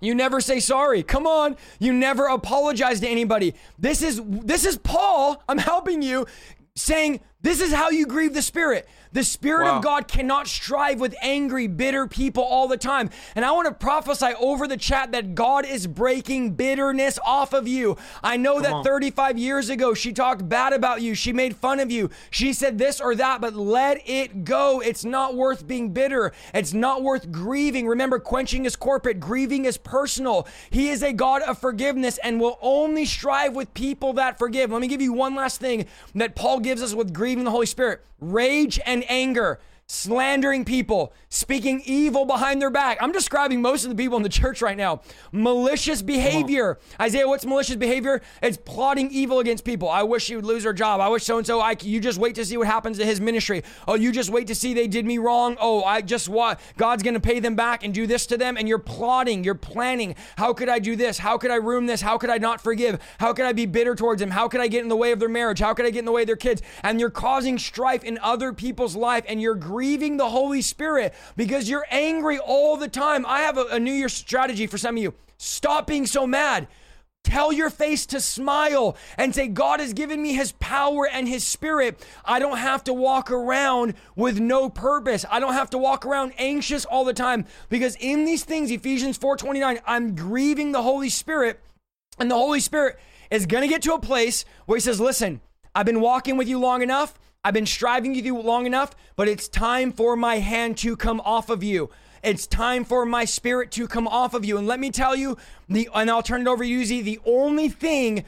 You never say sorry. Come on. You never apologize to anybody. This is this is Paul. I'm helping you saying this is how you grieve the spirit. The spirit Wow. of God cannot strive with angry, bitter people all the time. And I want to prophesy over the chat that God is breaking bitterness off of you. I know that on. 35 years ago she talked bad about you. She made fun of you. She said this or that, but let it go. It's not worth being bitter. It's not worth grieving. Remember, quenching is corporate, grieving is personal. He is a God of forgiveness and will only strive with people that forgive. Let me give you one last thing that Paul gives us with grieving the Holy Spirit rage and anger. Slandering people, speaking evil behind their back. I'm describing most of the people in the church right now. Malicious behavior. Isaiah, what's malicious behavior? It's plotting evil against people. I wish you would lose her job. I wish so and so. I you just wait to see what happens to his ministry. Oh, you just wait to see they did me wrong. Oh, I just want God's going to pay them back and do this to them. And you're plotting. You're planning. How could I do this? How could I ruin this? How could I not forgive? How could I be bitter towards them? How could I get in the way of their marriage? How could I get in the way of their kids? And you're causing strife in other people's life, and you're the Holy Spirit because you're angry all the time. I have a, a New Year's strategy for some of you. Stop being so mad. Tell your face to smile and say, God has given me his power and his spirit. I don't have to walk around with no purpose. I don't have to walk around anxious all the time because in these things, Ephesians 4:29, I'm grieving the Holy Spirit. And the Holy Spirit is going to get to a place where he says, Listen, I've been walking with you long enough. I've been striving with you long enough, but it's time for my hand to come off of you. It's time for my spirit to come off of you. And let me tell you, the and I'll turn it over to you, Zee, the only thing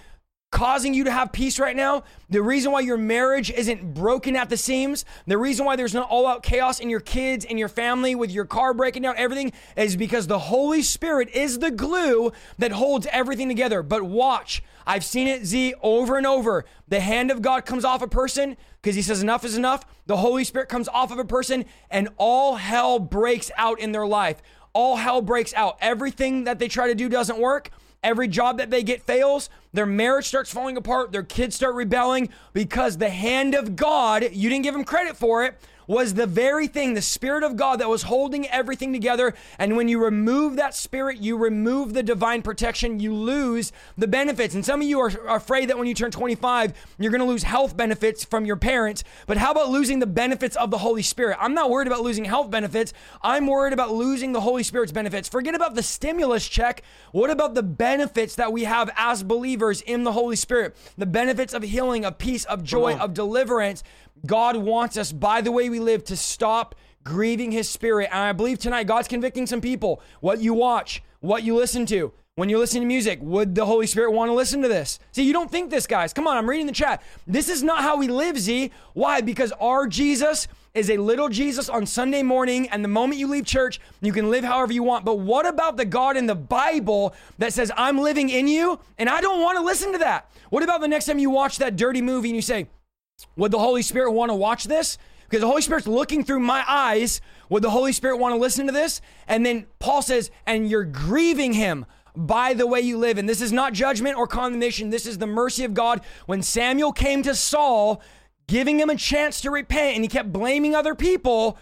causing you to have peace right now, the reason why your marriage isn't broken at the seams, the reason why there's not all out chaos in your kids and your family with your car breaking down, everything is because the Holy Spirit is the glue that holds everything together. But watch, I've seen it, Zee, over and over. The hand of God comes off a person because he says enough is enough. The Holy Spirit comes off of a person and all hell breaks out in their life. All hell breaks out. Everything that they try to do doesn't work. Every job that they get fails. Their marriage starts falling apart. Their kids start rebelling because the hand of God, you didn't give them credit for it, was the very thing, the Spirit of God that was holding everything together. And when you remove that Spirit, you remove the divine protection, you lose the benefits. And some of you are afraid that when you turn 25, you're going to lose health benefits from your parents. But how about losing the benefits of the Holy Spirit? I'm not worried about losing health benefits. I'm worried about losing the Holy Spirit's benefits. Forget about the stimulus check. What about the benefits that we have as believers in the Holy Spirit? The benefits of healing, of peace, of joy, of deliverance. God wants us, by the way we live, to stop grieving his spirit. And I believe tonight God's convicting some people. What you watch, what you listen to, when you're listening to music, would the Holy Spirit want to listen to this? See, you don't think this, guys. Come on, I'm reading the chat. This is not how we live, Zee. Why? Because our Jesus is a little Jesus on Sunday morning, and the moment you leave church, you can live however you want. But what about the God in the Bible that says, I'm living in you, and I don't want to listen to that? What about the next time you watch that dirty movie and you say, Would the Holy Spirit want to watch this? Because the Holy Spirit's looking through my eyes. Would the Holy Spirit want to listen to this? And then Paul says, And you're grieving him by the way you live. And this is not judgment or condemnation. This is the mercy of God. When Samuel came to Saul, giving him a chance to repent, and he kept blaming other people,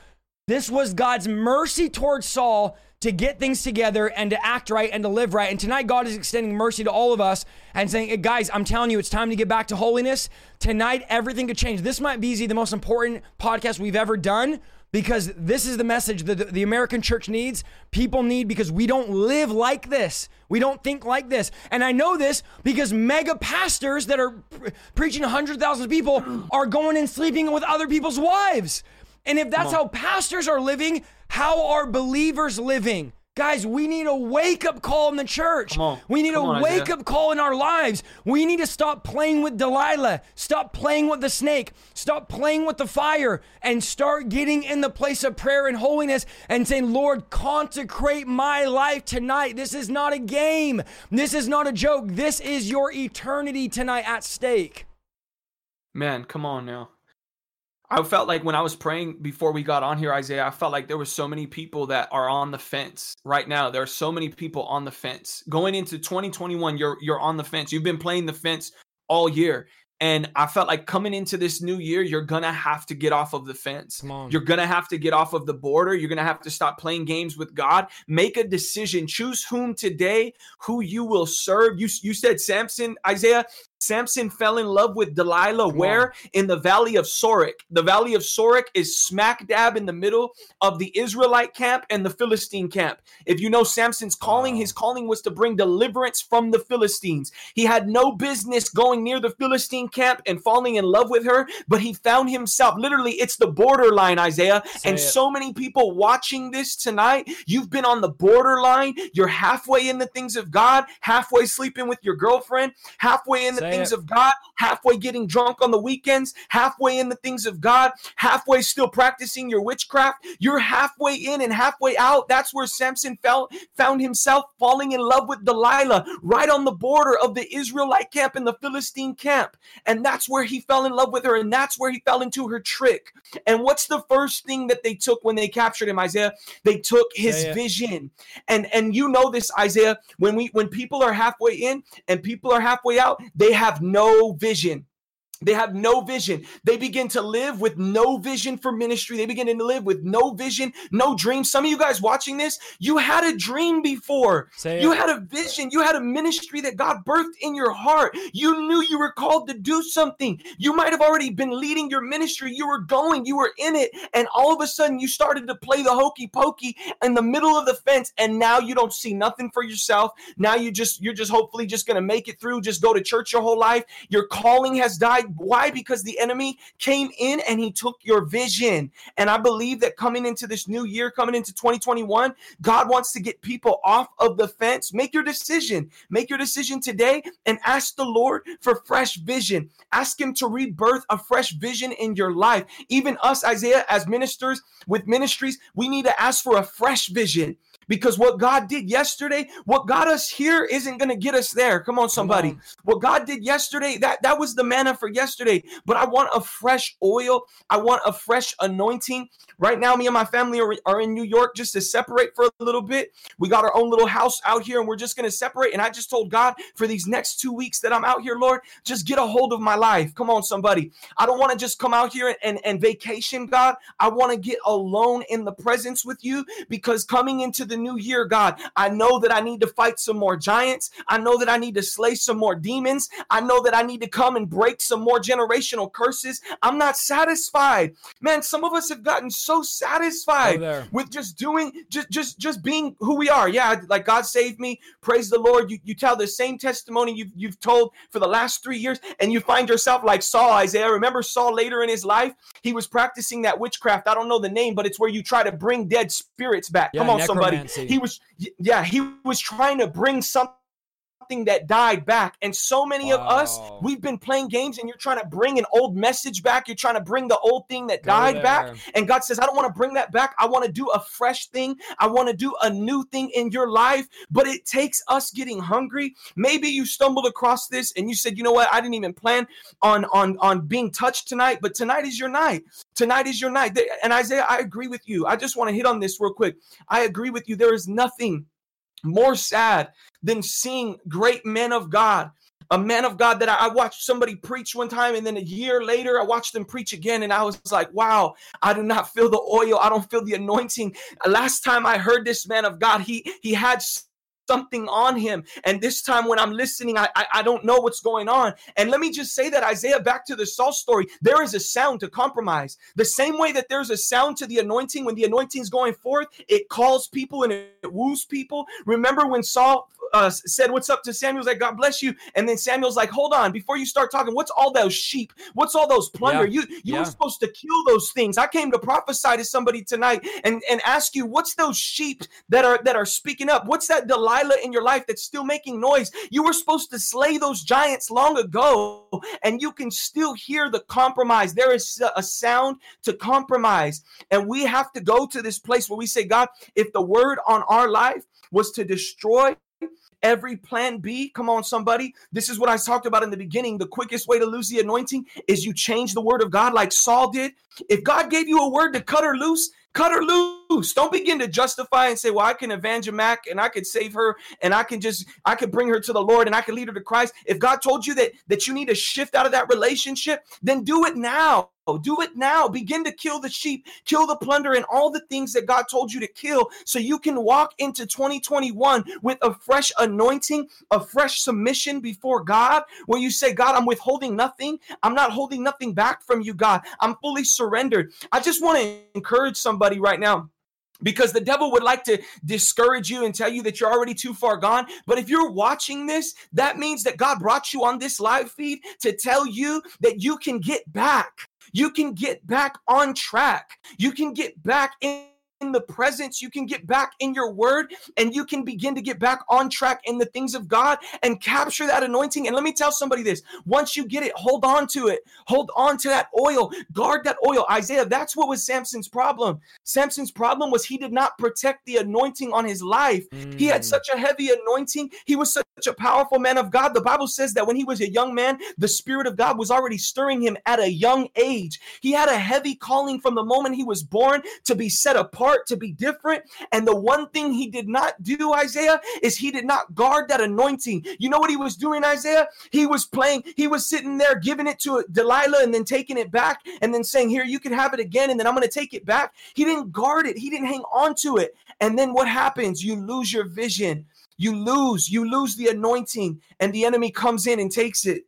this was God's mercy towards Saul to get things together and to act right and to live right. And tonight, God is extending mercy to all of us and saying, guys, I'm telling you, it's time to get back to holiness. Tonight, everything could change. This might be the most important podcast we've ever done because this is the message that the American church needs. People need because we don't live like this. We don't think like this. And I know this because mega pastors that are pre- preaching 100,000 people are going and sleeping with other people's wives. And if that's how pastors are living, how are believers living? Guys, we need a wake up call in the church. We need Come a on, wake Isaiah. up call in our lives. We need to stop playing with Delilah, stop playing with the snake, stop playing with the fire, and start getting in the place of prayer and holiness and saying, Lord, consecrate my life tonight. This is not a game. This is not a joke. This is your eternity tonight at stake. Man, come on now. I felt like when I was praying before we got on here, Isaiah, I felt like there were so many people that are on the fence right now. There are so many people on the fence. Going into 2021, you're you're on the fence. You've been playing the fence all year. And I felt like coming into this new year, you're gonna have to get off of the fence. You're gonna have to get off of the border. You're gonna have to stop playing games with God. Make a decision. Choose whom today, who you will serve. You you said Samson, Isaiah. Samson fell in love with Delilah. Where? In the valley of Sorek. The valley of Sorek is smack dab in the middle of the Israelite camp and the Philistine camp. If you know Samson's calling, Wow. his calling was to bring deliverance from the Philistines. He had no business going near the Philistine camp and falling in love with her, but he found himself literally, it's the borderline, Isaiah. Say and it. so many people watching this tonight, you've been on the borderline. You're halfway in the things of God, halfway sleeping with your girlfriend, halfway in the Say things of God, halfway getting drunk on the weekends, halfway in the things of God, halfway still practicing your witchcraft. You're halfway in and halfway out. That's where Samson felt found himself falling in love with Delilah, right on the border of the Israelite camp and the Philistine camp. And that's where he fell in love with her, and that's where he fell into her trick. And what's the first thing that they took when they captured him, Isaiah? They took his Say it. vision. And and you know this, Isaiah, when we when people are halfway in and people are halfway out, they have no vision. They have no vision. They begin to live with no vision for ministry. They begin to live with no vision, no dream. Some of you guys watching this, you had a dream before. Say You it. had a vision. You had a ministry that God birthed in your heart. You knew you were called to do something. You might have already been leading your ministry. You were going, you were in it. And all of a sudden, you started to play the hokey pokey in the middle of the fence. And now you don't see nothing for yourself. Now you just, you're just hopefully just going to make it through. Just go to church your whole life. Your calling has died. Why? Because the enemy came in and he took your vision. And I believe that coming into this new year, coming into 2021, God wants to get people off of the fence. Make your decision. Make your decision today and ask the Lord for fresh vision. Ask Him to rebirth a fresh vision in your life. Even us, Isaiah, as ministers with ministries, we need to ask for a fresh vision. Because what God did yesterday, what got us here isn't going to get us there. Come on, somebody. on. What God did yesterday, that, that was the manna for yesterday. But I want a fresh oil. I want a fresh anointing. Right now, me and my family are, are in New York just to separate for a little bit. We got our own little house out here and we're just going to separate. And I just told God for these next two weeks that I'm out here, Lord, just get a hold of my life. Come on, somebody. I don't want to just come out here and, and, and vacation, God. I want to get alone in the presence with you because coming into the new year, God, I know that I need to fight some more giants. I know that I need to slay some more demons. I know that I need to come and break some more generational curses. I'm not satisfied. Man, some of us have gotten so satisfied with just doing just just just being who we are. Yeah, like God saved me. Praise the Lord. You you tell the same testimony you've you've told for the last three years, and you find yourself like Saul, Isaiah. Remember Saul later in his life? He was practicing that witchcraft. I don't know the name, but it's where you try to bring dead spirits back. Yeah, Come on, somebody. He was yeah, he was trying to bring something something that died back. And so many of us, we've been playing games and you're trying to bring an old message back. You're trying to bring the old thing that Go died back. And God says, I don't want to bring that back. I want to do a fresh thing. I want to do a new thing in your life. But it takes us getting hungry. Maybe you stumbled across this and you said, you know what? I didn't even plan on on on being touched tonight, but tonight is your night. Tonight is your night. And Isaiah, I agree with you. I just want to hit on this real quick. I agree with you. There is nothing more sad than seeing great men of God. A man of God that I watched somebody preach one time, and then a year later, I watched them preach again, and I was like, wow, I do not feel the oil. I don't feel the anointing. Last time I heard this man of God, he he had something on him. And this time when I'm listening, I, I, I don't know what's going on. And let me just say that Isaiah, back to the Saul story, there is a sound to compromise. The same way that there's a sound to the anointing when the anointing is going forth, it calls people and it woos people. Remember when Saul uh, said, What's up to Samuel's like, God bless you. And then Samuel's like, Hold on, before you start talking, what's all those sheep? What's all those plunder? Yeah. You you Yeah. were supposed to kill those things. I came to prophesy to somebody tonight and, and ask you, what's those sheep that are that are speaking up? What's that Delilah in your life that's still making noise? You were supposed to slay those giants long ago, and you can still hear the compromise. There is a- a sound to compromise, and we have to go to this place where we say, God, if the word on our life was to destroy every plan B. Come on, somebody. This is what I talked about in the beginning. The quickest way to lose the anointing is you change the word of God like Saul did. If God gave you a word to cut her loose, cut her loose. Don't begin to justify and say, well, I can evangel Mac and I could save her and I can just, I could bring her to the Lord and I can lead her to Christ. If God told you that, that you need to shift out of that relationship, then do it now. Do it now. Begin to kill the sheep, kill the plunder, and all the things that God told you to kill so you can walk into 2021 with a fresh anointing, a fresh submission before God, where you say, God, I'm withholding nothing. I'm not holding nothing back from you, God. I'm fully surrendered. I just want to encourage somebody right now because the devil would like to discourage you and tell you that you're already too far gone. But if you're watching this, that means that God brought you on this live feed to tell you that you can get back. You can get back on track. You can get back in. In the presence, you can get back in your word and you can begin to get back on track in the things of God and capture that anointing. And let me tell somebody this once you get it, hold on to it, hold on to that oil, guard that oil. Isaiah, that's what was Samson's problem. Samson's problem was he did not protect the anointing on his life. He had Mm. such a heavy anointing. He was such a powerful man of God. The Bible says that when he was a young man, the Spirit of God was already stirring him at a young age. He had a heavy calling from the moment he was born to be set apart, to be different. And the one thing he did not do, Isaiah, is he did not guard that anointing. You know what he was doing, Isaiah? He was playing, he was sitting there giving it to Delilah and then taking it back and then saying, Here, you can have it again, and then I'm going to take it back. He didn't guard it, he didn't hang on to it. And then what happens? You lose your vision. You lose, you lose the anointing, and the enemy comes in and takes it.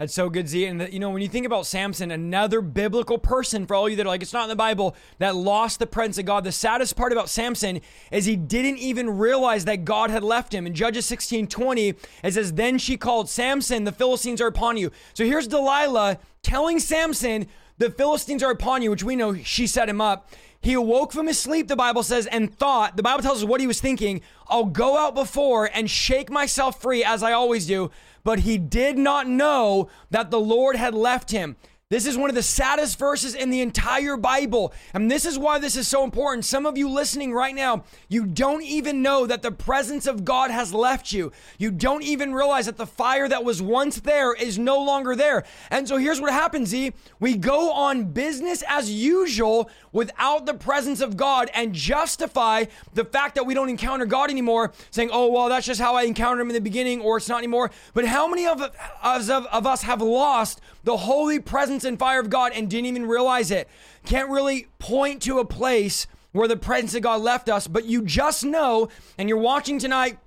That's so good, Zee. And the, you know, when you think about Samson, another biblical person, for all you that are like, it's not in the Bible, that lost the presence of God. The saddest part about Samson is he didn't even realize that God had left him. In Judges 16 20, it says, Then she called, Samson, the Philistines are upon you. So here's Delilah telling Samson, The Philistines are upon you, which we know she set him up. He awoke from his sleep, the Bible says, and thought, the Bible tells us what he was thinking. I'll go out before and shake myself free as I always do. But he did not know that the Lord had left him. This is one of the saddest verses in the entire Bible. And this is why this is so important. Some of you listening right now, you don't even know that the presence of God has left you. You don't even realize that the fire that was once there is no longer there. And so here's what happens, Zee. We go on business as usual without the presence of God and justify the fact that we don't encounter God anymore, saying, oh, well, that's just how I encountered him in the beginning, or it's not anymore. But how many of, us- of, of us have lost the holy presence and fire of God and didn't even realize it? Can't really point to a place where the presence of God left us, but you just know, and you're watching tonight.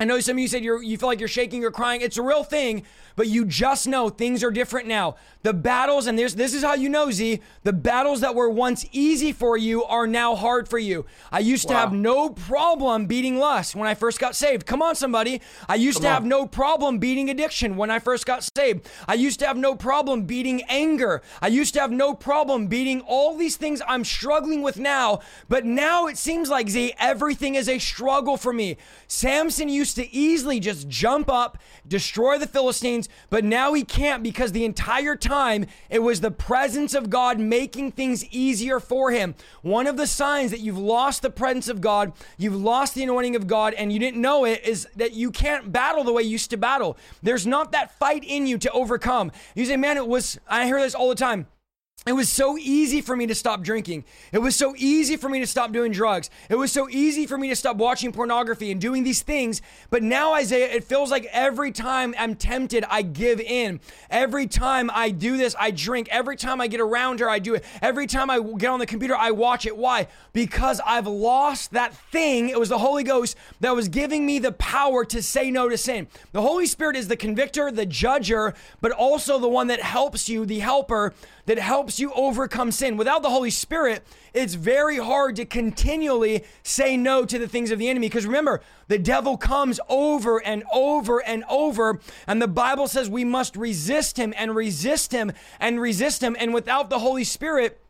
I know some of you said you feel like you're shaking or crying. It's a real thing, but you just know things are different now. The battles, and this, this is how you know, Zee, the battles that were once easy for you are now hard for you. I used to have no problem beating lust when I first got saved. Come on, somebody. I used to Come have no problem beating addiction when I first got saved. I used to have no problem beating anger. I used to have no problem beating all these things I'm struggling with now. But now it seems like, Zee, everything is a struggle for me. Samson used to easily just jump up, destroy the Philistines, but now he can't because the entire time it was the presence of God making things easier for him. One of the signs that you've lost the presence of God, you've lost the anointing of God, and you didn't know it is that you can't battle the way you used to battle. There's not that fight in you to overcome. You say, man, it was, I hear this all the time. It was so easy for me to stop drinking. It was so easy for me to stop doing drugs. It was so easy for me to stop watching pornography and doing these things. But now, Isaiah, it feels like every time I'm tempted, I give in. Every time I do this, I drink. Every time I get around her, I do it. Every time I get on the computer, I watch it. Why? Because I've lost that thing. It was the Holy Ghost that was giving me the power to say no to sin. The Holy Spirit is the convictor, the judger, but also the one that helps you, the helper that helps you overcome sin. Without the Holy Spirit, it's very hard to continually say no to the things of the enemy. Because remember, the devil comes over and over and over. And the Bible says we must resist him and resist him and resist him. And without the Holy Spirit,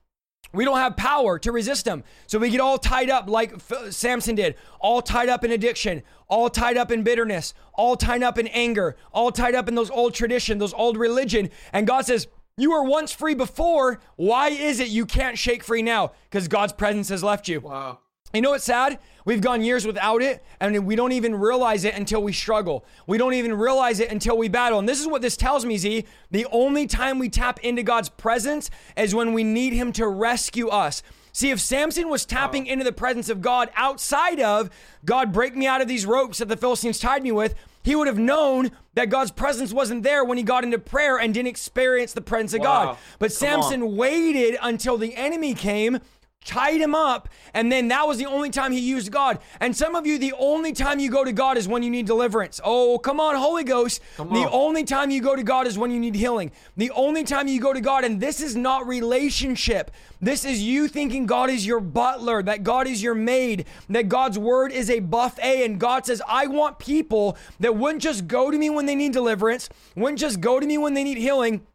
we don't have power to resist him. So we get all tied up like Samson did, all tied up in addiction, all tied up in bitterness, all tied up in anger, all tied up in those old tradition, those old religion. And God says, you were once free before. Why is it you can't shake free now? Because God's presence has left you. Wow. You know what's sad? We've gone years without it, and we don't even realize it until we struggle. We don't even realize it until we battle. And this is what this tells me, Zee. The only time we tap into God's presence is when we need Him to rescue us. See, if Samson was tapping wow. into the presence of God outside of God, break me out of these ropes that the Philistines tied me with, he would have known that God's presence wasn't there when he got into prayer and didn't experience the presence of wow. God. But Come Samson on. waited until the enemy came tied him up, and then that was the only time he used God. And some of you, the only time you go to God is when you need deliverance. Oh, come on, Holy Ghost. The only time you go to God is when you need healing. The only time you go to God, and this is not relationship. This is you thinking God is your butler, that God is your maid, that God's word is a buffet. And God says, I want people that wouldn't just go to me when they need deliverance, wouldn't just go to me when they need healing.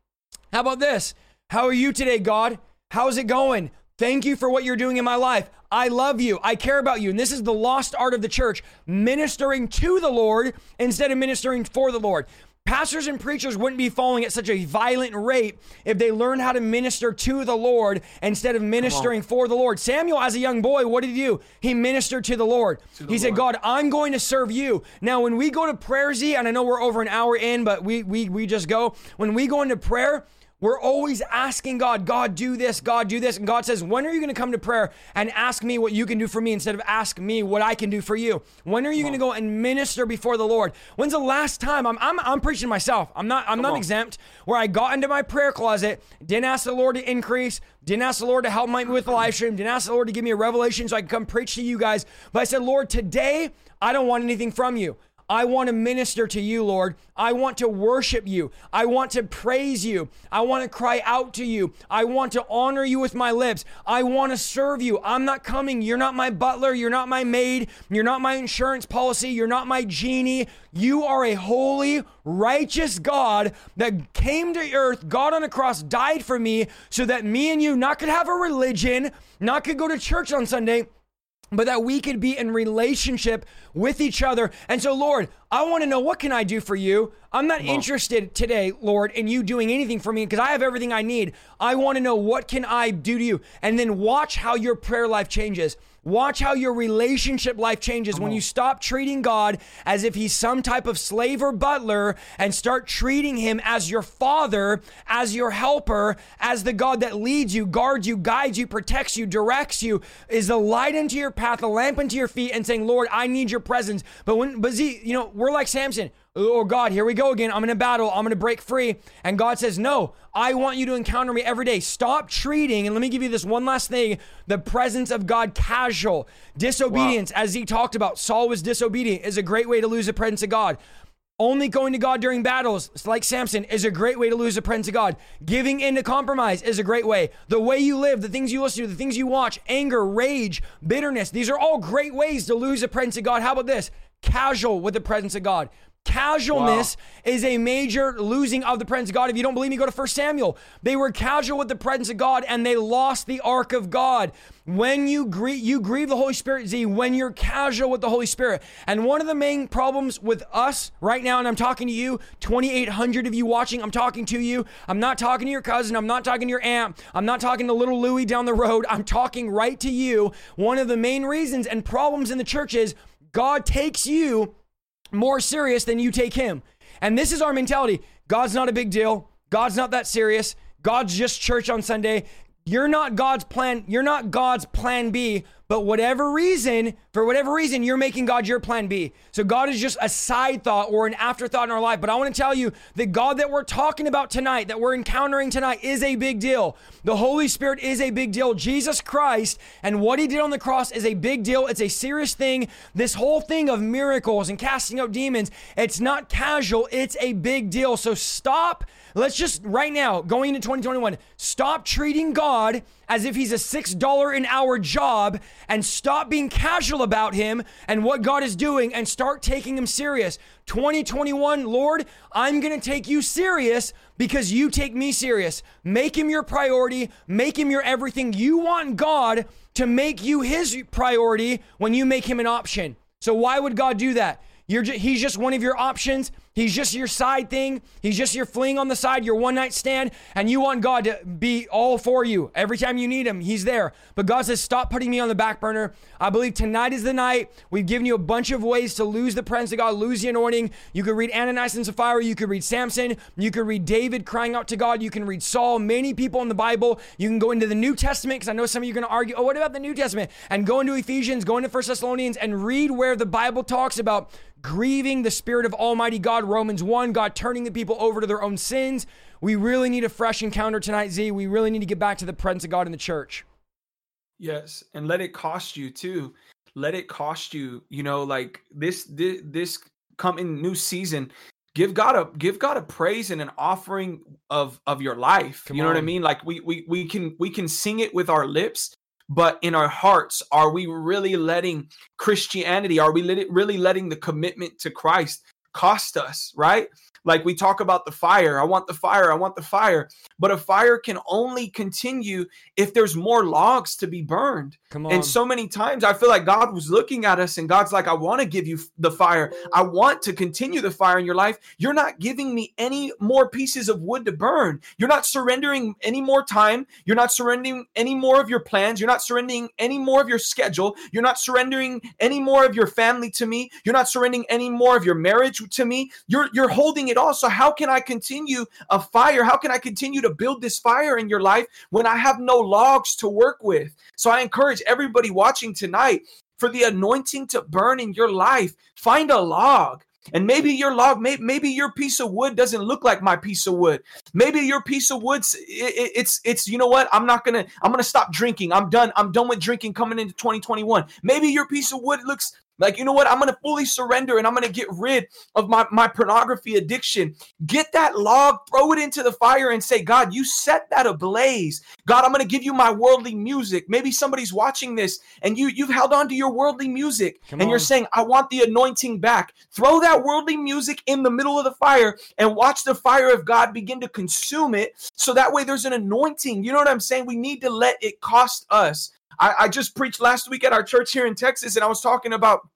How about this? How are you today, God? How's it going? Thank you for what you're doing in my life. I love you. I care about you. And this is the lost art of the church ministering to the Lord instead of ministering for the Lord. Pastors and preachers wouldn't be falling at such a violent rate if they learned how to minister to the Lord instead of ministering for the Lord. Samuel, as a young boy, what did he do? He ministered to the Lord. To the he Lord. said, God, I'm going to serve you. Now, when we go to prayer, Zee, and I know we're over an hour in, but we, we, we just go, when we go into prayer, we're always asking God, God, do this, God, do this. And God says, When are you going to come to prayer and ask me what you can do for me instead of ask me what I can do for you? When are you going to go and minister before the Lord? When's the last time I'm, I'm, I'm preaching myself? I'm not, I'm Come not on. exempt where I got into my prayer closet, didn't ask the Lord to increase, didn't ask the Lord to help me with the live stream, didn't ask the Lord to give me a revelation so I can come preach to you guys. But I said, Lord, today I don't want anything from you. I want to minister to you, Lord. I want to worship you. I want to praise you. I want to cry out to you. I want to honor you with my lips. I want to serve you. I'm not coming. You're not my butler. You're not my maid. You're not my insurance policy. You're not my genie. You are a holy, righteous God that came to earth, God on a cross, died for me so that me and you not could have a religion, not could go to church on Sunday but that we could be in relationship with each other. And so, Lord, I want to know what can I do for you? I'm not interested today, Lord, in you doing anything for me because I have everything I need. I want to know what can I do to you? And then watch how your prayer life changes. Watch how your relationship life changes Come when on. you stop treating God as if he's some type of slave or butler and start treating him as your father, as your helper, as the God that leads you, guards you, guides you, protects you, directs you, is a light into your path, a lamp into your feet, and saying, Lord, I need your presence. But when, but see, you know, we're like Samson. Oh, oh God, here we go again. I'm in a battle. I'm going to break free. And God says, No, I want you to encounter me every day. Stop treating, and let me give you this one last thing the presence of God casual. Disobedience, wow. as he talked about, Saul was disobedient, is a great way to lose the presence of God. Only going to God during battles, like Samson, is a great way to lose the presence of God. Giving in to compromise is a great way. The way you live, the things you listen to, the things you watch, anger, rage, bitterness, these are all great ways to lose the presence of God. How about this? Casual with the presence of God. Casualness wow. is a major losing of the presence of God. If you don't believe me, go to 1 Samuel. They were casual with the presence of God and they lost the ark of God. When you grieve, you grieve the Holy Spirit, Zee, when you're casual with the Holy Spirit. And one of the main problems with us right now, and I'm talking to you, 2,800 of you watching, I'm talking to you. I'm not talking to your cousin. I'm not talking to your aunt. I'm not talking to little Louie down the road. I'm talking right to you. One of the main reasons and problems in the church is God takes you more serious than you take him. And this is our mentality God's not a big deal. God's not that serious. God's just church on Sunday. You're not God's plan. You're not God's plan B, but whatever reason, for whatever reason, you're making God your plan B. So God is just a side thought or an afterthought in our life. But I want to tell you the God that we're talking about tonight, that we're encountering tonight, is a big deal. The Holy Spirit is a big deal. Jesus Christ and what he did on the cross is a big deal. It's a serious thing. This whole thing of miracles and casting out demons, it's not casual, it's a big deal. So stop Let's just right now, going into 2021, stop treating God as if he's a $6 an hour job and stop being casual about him and what God is doing and start taking him serious. 2021, Lord, I'm going to take you serious because you take me serious. Make him your priority, make him your everything. You want God to make you his priority when you make him an option. So why would God do that? You're ju- he's just one of your options. He's just your side thing. He's just your fling on the side, your one night stand, and you want God to be all for you. Every time you need Him, He's there. But God says, Stop putting me on the back burner. I believe tonight is the night. We've given you a bunch of ways to lose the presence of God, lose the anointing. You could read Ananias and Sapphira. You could read Samson. You could read David crying out to God. You can read Saul, many people in the Bible. You can go into the New Testament because I know some of you are going to argue, Oh, what about the New Testament? And go into Ephesians, go into First Thessalonians, and read where the Bible talks about grieving the Spirit of Almighty God. Romans 1, God turning the people over to their own sins. We really need a fresh encounter tonight, Zee. We really need to get back to the presence of God in the church. Yes, and let it cost you too. Let it cost you, you know, like this this, this coming new season. Give God a give God a praise and an offering of of your life. Come you know on. what I mean? Like we we we can we can sing it with our lips, but in our hearts, are we really letting Christianity, are we really letting the commitment to Christ cost us, right? Like we talk about the fire. I want the fire. I want the fire. But a fire can only continue if there's more logs to be burned. Come on. And so many times I feel like God was looking at us and God's like, I want to give you the fire. I want to continue the fire in your life. You're not giving me any more pieces of wood to burn. You're not surrendering any more time. You're not surrendering any more of your plans. You're not surrendering any more of your schedule. You're not surrendering any more of your family to me. You're not surrendering any more of your marriage to me. You're you're holding it all. So how can I continue a fire? How can I continue to build this fire in your life when I have no logs to work with? So I encourage everybody watching tonight for the anointing to burn in your life, find a log. And maybe your log, maybe, your piece of wood doesn't look like my piece of wood. Maybe your piece of wood, it, it's, it's, you know what? I'm not gonna, I'm gonna stop drinking. I'm done. I'm done with drinking coming into 2021. Maybe your piece of wood looks like, you know what? I'm going to fully surrender and I'm going to get rid of my, my pornography addiction. Get that log, throw it into the fire and say, God, you set that ablaze. God, I'm going to give you my worldly music. Maybe somebody's watching this and you, you've held on to your worldly music Come and on. you're saying, I want the anointing back. Throw that worldly music in the middle of the fire and watch the fire of God begin to consume it. So that way there's an anointing. You know what I'm saying? We need to let it cost us. I, I just preached last week at our church here in Texas, and I was talking about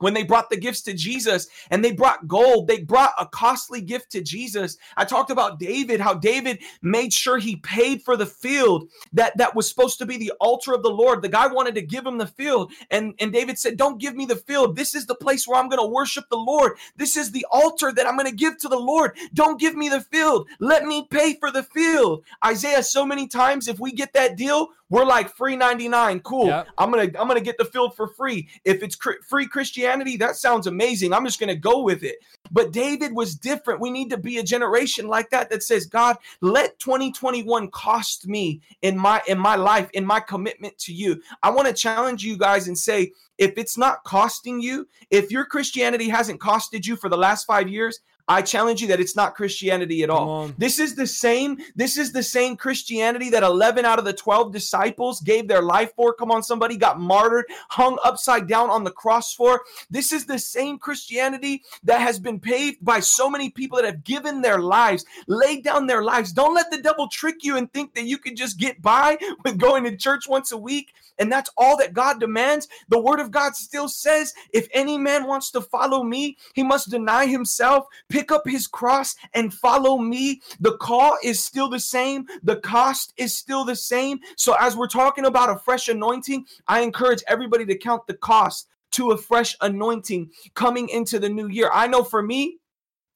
when they brought the gifts to Jesus and they brought gold, they brought a costly gift to Jesus. I talked about David, how David made sure he paid for the field that, that was supposed to be the altar of the Lord. The guy wanted to give him the field, and, and David said, Don't give me the field. This is the place where I'm going to worship the Lord. This is the altar that I'm going to give to the Lord. Don't give me the field. Let me pay for the field. Isaiah, so many times, if we get that deal, we're like free 99. Cool. Yep. I'm gonna I'm gonna get the field for free. If it's cr- free Christianity, that sounds amazing. I'm just gonna go with it. But David was different. We need to be a generation like that that says, God, let 2021 cost me in my in my life, in my commitment to you. I want to challenge you guys and say, if it's not costing you, if your Christianity hasn't costed you for the last five years, I challenge you that it's not Christianity at all. This is the same, this is the same Christianity that 11 out of the 12 disciples gave their life for. Come on, somebody got martyred, hung upside down on the cross for. This is the same Christianity that has been paved by so many people that have given their lives, laid down their lives. Don't let the devil trick you and think that you can just get by with going to church once a week and that's all that God demands. The word of God still says, if any man wants to follow me, he must deny himself, pick up his cross, and follow me. The call is still the same, the cost is still the same. So, as we're talking about a fresh anointing, I encourage everybody to count the cost to a fresh anointing coming into the new year. I know for me,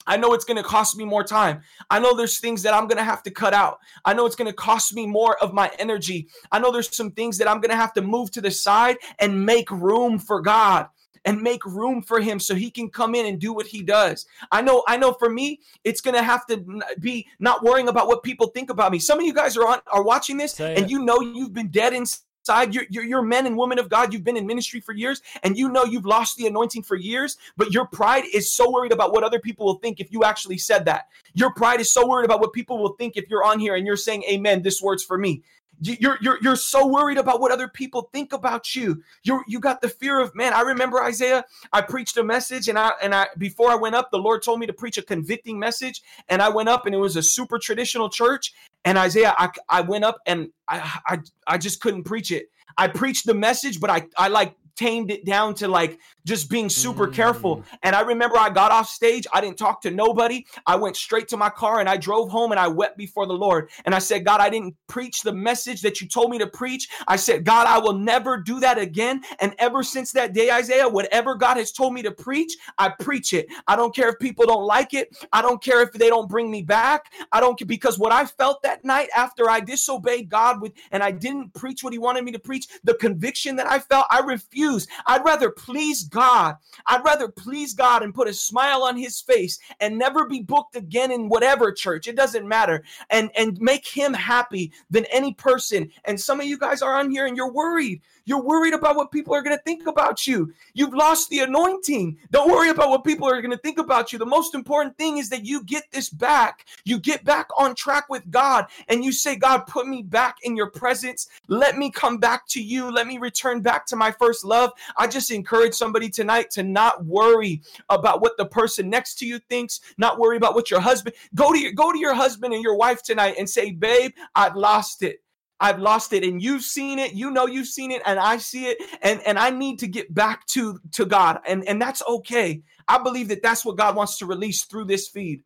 I know it's going to cost me more time. I know there's things that I'm going to have to cut out. I know it's going to cost me more of my energy. I know there's some things that I'm going to have to move to the side and make room for God and make room for him so he can come in and do what he does. I know I know for me it's going to have to be not worrying about what people think about me. Some of you guys are on are watching this Say and it. you know you've been dead inside side. You're, you're, you're men and women of God. You've been in ministry for years and you know you've lost the anointing for years, but your pride is so worried about what other people will think if you actually said that. Your pride is so worried about what people will think if you're on here and you're saying, Amen, this word's for me. You're, you're, you're so worried about what other people think about you. You you got the fear of man. I remember Isaiah. I preached a message, and I and I before I went up, the Lord told me to preach a convicting message, and I went up, and it was a super traditional church, and Isaiah, I, I went up and I, I I just couldn't preach it. I preached the message, but I I like tamed it down to like just being super mm. careful. And I remember I got off stage, I didn't talk to nobody. I went straight to my car and I drove home and I wept before the Lord. And I said, God, I didn't preach the message that you told me to preach. I said, God, I will never do that again. And ever since that day, Isaiah, whatever God has told me to preach, I preach it. I don't care if people don't like it. I don't care if they don't bring me back. I don't care because what I felt that night after I disobeyed God with and I didn't preach what he wanted me to preach, the conviction that I felt, I refused. I'd rather please God. I'd rather please God and put a smile on his face and never be booked again in whatever church. It doesn't matter. And and make him happy than any person. And some of you guys are on here and you're worried. You're worried about what people are going to think about you. You've lost the anointing. Don't worry about what people are going to think about you. The most important thing is that you get this back. You get back on track with God and you say, God, put me back in your presence. Let me come back to you. Let me return back to my first love. I just encourage somebody tonight to not worry about what the person next to you thinks, not worry about what your husband. Go to your go to your husband and your wife tonight and say, "Babe, I've lost it. I've lost it and you've seen it. You know you've seen it and I see it and and I need to get back to to God and and that's okay. I believe that that's what God wants to release through this feed.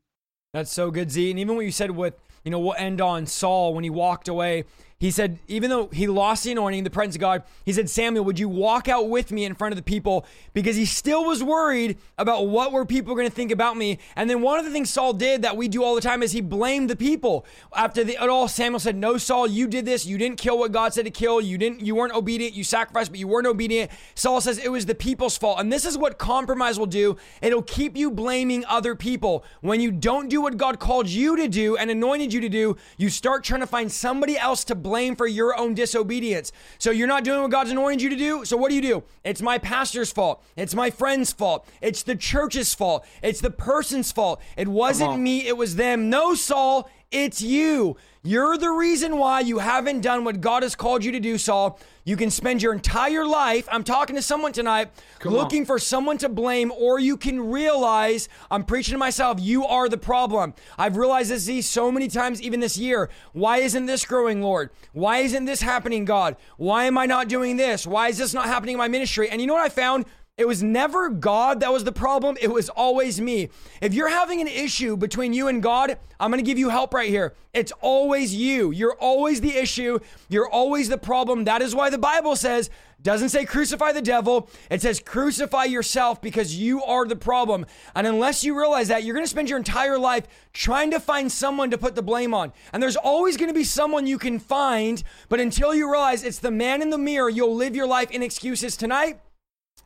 That's so good, Zee. And even what you said with, you know, we'll end on Saul when he walked away he said, even though he lost the anointing, the presence of God, he said, Samuel, would you walk out with me in front of the people? Because he still was worried about what were people going to think about me. And then one of the things Saul did that we do all the time is he blamed the people. After the, it all, Samuel said, No, Saul, you did this. You didn't kill what God said to kill. You didn't, you weren't obedient. You sacrificed, but you weren't obedient. Saul says it was the people's fault. And this is what compromise will do. It'll keep you blaming other people. When you don't do what God called you to do and anointed you to do, you start trying to find somebody else to blame blame for your own disobedience. So you're not doing what God's anointed you to do. So what do you do? It's my pastor's fault. It's my friend's fault. It's the church's fault. It's the person's fault. It wasn't me, it was them. No, Saul, it's you. You're the reason why you haven't done what God has called you to do, Saul. You can spend your entire life, I'm talking to someone tonight, Come looking on. for someone to blame, or you can realize, I'm preaching to myself, you are the problem. I've realized this so many times, even this year. Why isn't this growing, Lord? Why isn't this happening, God? Why am I not doing this? Why is this not happening in my ministry? And you know what I found? It was never God that was the problem. It was always me. If you're having an issue between you and God, I'm going to give you help right here. It's always you. You're always the issue. You're always the problem. That is why the Bible says, doesn't say crucify the devil. It says crucify yourself because you are the problem. And unless you realize that, you're going to spend your entire life trying to find someone to put the blame on. And there's always going to be someone you can find, but until you realize it's the man in the mirror, you'll live your life in excuses tonight.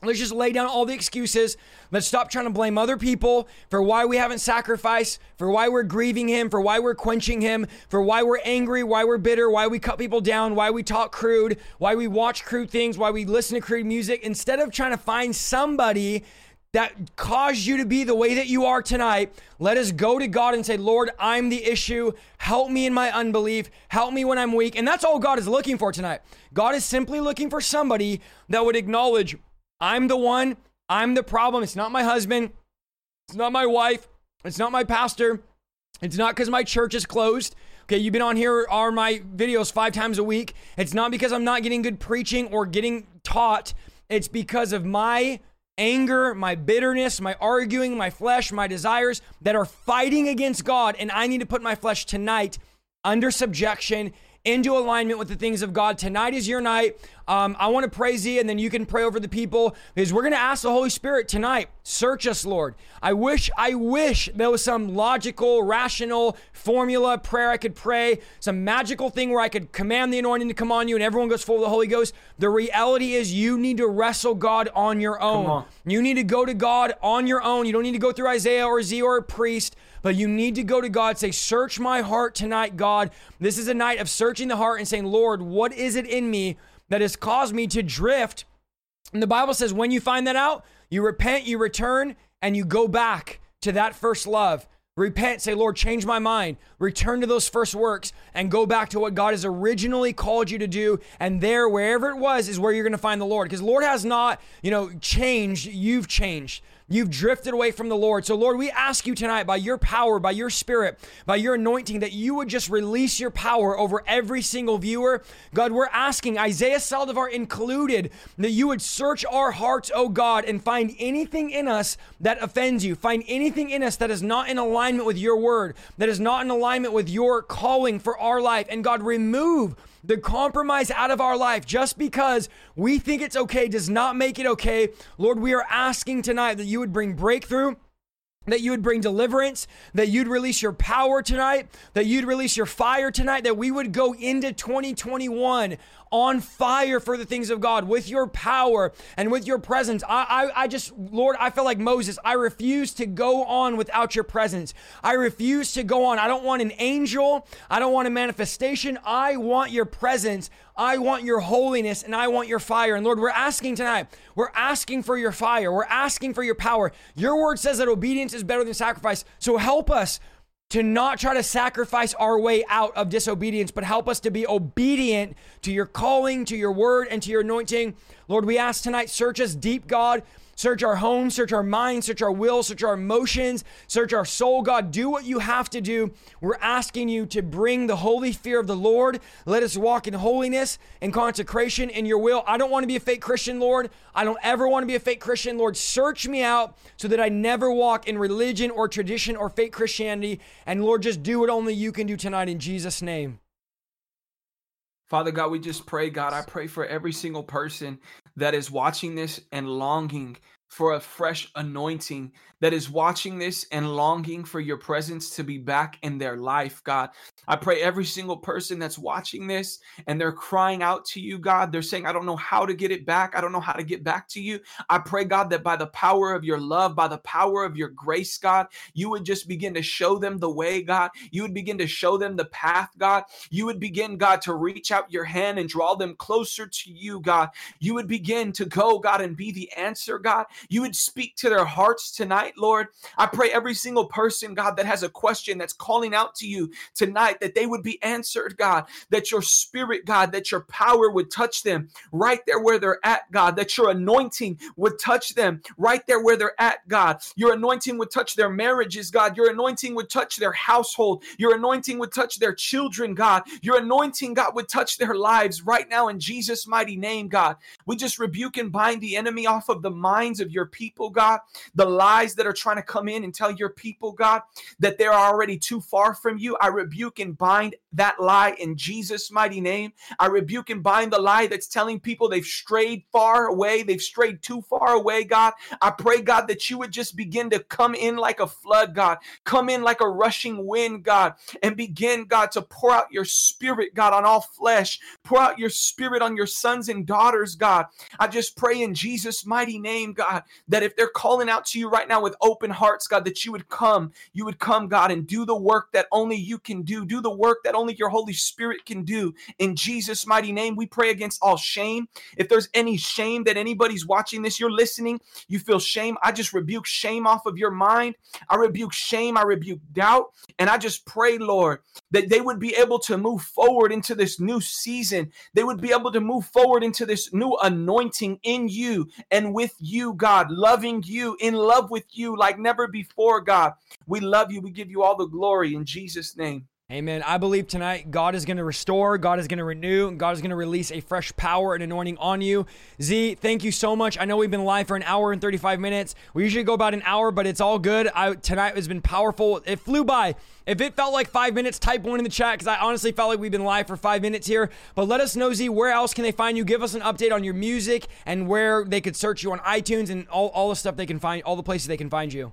Let's just lay down all the excuses. Let's stop trying to blame other people for why we haven't sacrificed, for why we're grieving Him, for why we're quenching Him, for why we're angry, why we're bitter, why we cut people down, why we talk crude, why we watch crude things, why we listen to crude music. Instead of trying to find somebody that caused you to be the way that you are tonight, let us go to God and say, Lord, I'm the issue. Help me in my unbelief. Help me when I'm weak. And that's all God is looking for tonight. God is simply looking for somebody that would acknowledge, I'm the one, I'm the problem. It's not my husband, it's not my wife, it's not my pastor, it's not because my church is closed. Okay, you've been on here are my videos five times a week. It's not because I'm not getting good preaching or getting taught. It's because of my anger, my bitterness, my arguing, my flesh, my desires that are fighting against God. And I need to put my flesh tonight under subjection into alignment with the things of God. Tonight is your night. Um, I want to praise you, and then you can pray over the people because we're going to ask the Holy Spirit tonight, search us, Lord. I wish, I wish there was some logical, rational formula prayer I could pray, some magical thing where I could command the anointing to come on you and everyone goes full of the Holy Ghost. The reality is you need to wrestle God on your own. on. You need to go to God on your own. You don't need to go through Isaiah or Zee or a priest but you need to go to God, say, Search my heart tonight, God. This is a night of searching the heart and saying, Lord, what is it in me that has caused me to drift? And the Bible says, when you find that out, you repent, you return, and you go back to that first love. Repent, say, Lord, change my mind. Return to those first works and go back to what God has originally called you to do. And there, wherever it was, is where you're going to find the Lord. Because Lord has not, you know, changed. You've changed. You've drifted away from the Lord. So, Lord, we ask you tonight by your power, by your spirit, by your anointing, that you would just release your power over every single viewer. God, we're asking, Isaiah Saldivar included, that you would search our hearts, oh God, and find anything in us that offends you. Find anything in us that is not in alignment with your word, that is not in alignment with your calling for our life. And God, remove the compromise out of our life just because we think it's okay does not make it okay. Lord, we are asking tonight that you would bring breakthrough that you would bring deliverance, that you'd release your power tonight, that you'd release your fire tonight, that we would go into 2021 on fire for the things of God with your power and with your presence. I, I, I just, Lord, I feel like Moses. I refuse to go on without your presence. I refuse to go on. I don't want an angel. I don't want a manifestation. I want your presence. I want your holiness and I want your fire. And Lord, we're asking tonight, we're asking for your fire. We're asking for your power. Your word says that obedience is better than sacrifice. So help us to not try to sacrifice our way out of disobedience, but help us to be obedient to your calling, to your word, and to your anointing. Lord, we ask tonight, search us deep, God. Search our home, search our mind, search our will, search our emotions, search our soul. God, do what you have to do. We're asking you to bring the holy fear of the Lord. Let us walk in holiness and consecration in your will. I don't want to be a fake Christian, Lord. I don't ever want to be a fake Christian. Lord, search me out so that I never walk in religion or tradition or fake Christianity. And Lord, just do what only you can do tonight in Jesus' name. Father God, we just pray, God. I pray for every single person that is watching this and longing for a fresh anointing that is watching this and longing for your presence to be back in their life, God. I pray every single person that's watching this and they're crying out to you, God. They're saying, I don't know how to get it back. I don't know how to get back to you. I pray, God, that by the power of your love, by the power of your grace, God, you would just begin to show them the way, God. You would begin to show them the path, God. You would begin, God, to reach out your hand and draw them closer to you, God. You would begin to go, God, and be the answer, God. You would speak to their hearts tonight, Lord. I pray every single person, God, that has a question that's calling out to you tonight, that they would be answered, God, that your spirit, God, that your power would touch them right there where they're at, God, that your anointing would touch them right there where they're at, God. Your anointing would touch their marriages, God. Your anointing would touch their household. Your anointing would touch their children, God. Your anointing, God, would touch their lives right now in Jesus' mighty name, God. We just rebuke and bind the enemy off of the minds of your people, God. The lies that are trying to come in and tell your people, God, that they're already too far from you. I rebuke and bind that lie in Jesus' mighty name. I rebuke and bind the lie that's telling people they've strayed far away, they've strayed too far away, God. I pray, God, that you would just begin to come in like a flood, God, come in like a rushing wind, God, and begin, God, to pour out your spirit, God, on all flesh. Pour out your spirit on your sons and daughters, God. I just pray in Jesus' mighty name, God, that if they're calling out to you right now with open hearts, God, that you would come, you would come, God, and do the work that only you can do, do the work that only your Holy Spirit can do. In Jesus' mighty name, we pray against all shame. If there's any shame that anybody's watching this, you're listening, you feel shame, I just rebuke shame off of your mind. I rebuke shame, I rebuke doubt, and I just pray, Lord, that they would be able to move forward into this new season. They would be able to move forward into this new anointing in you and with you, God, loving you, in love with you like never before, God. We love you. We give you all the glory in Jesus' name. Amen. I believe tonight God is going to restore, God is going to renew, and God is going to release a fresh power and anointing on you. Zee, thank you so much. I know we've been live for an hour and 35 minutes. We usually go about an hour, but it's all good. I, tonight has been powerful. It flew by. If it felt like five minutes, type one in the chat because I honestly felt like we've been live for five minutes here. But let us know, Zee, where else can they find you? Give us an update on your music and where they could search you on iTunes and all, all the stuff they can find, all the places they can find you.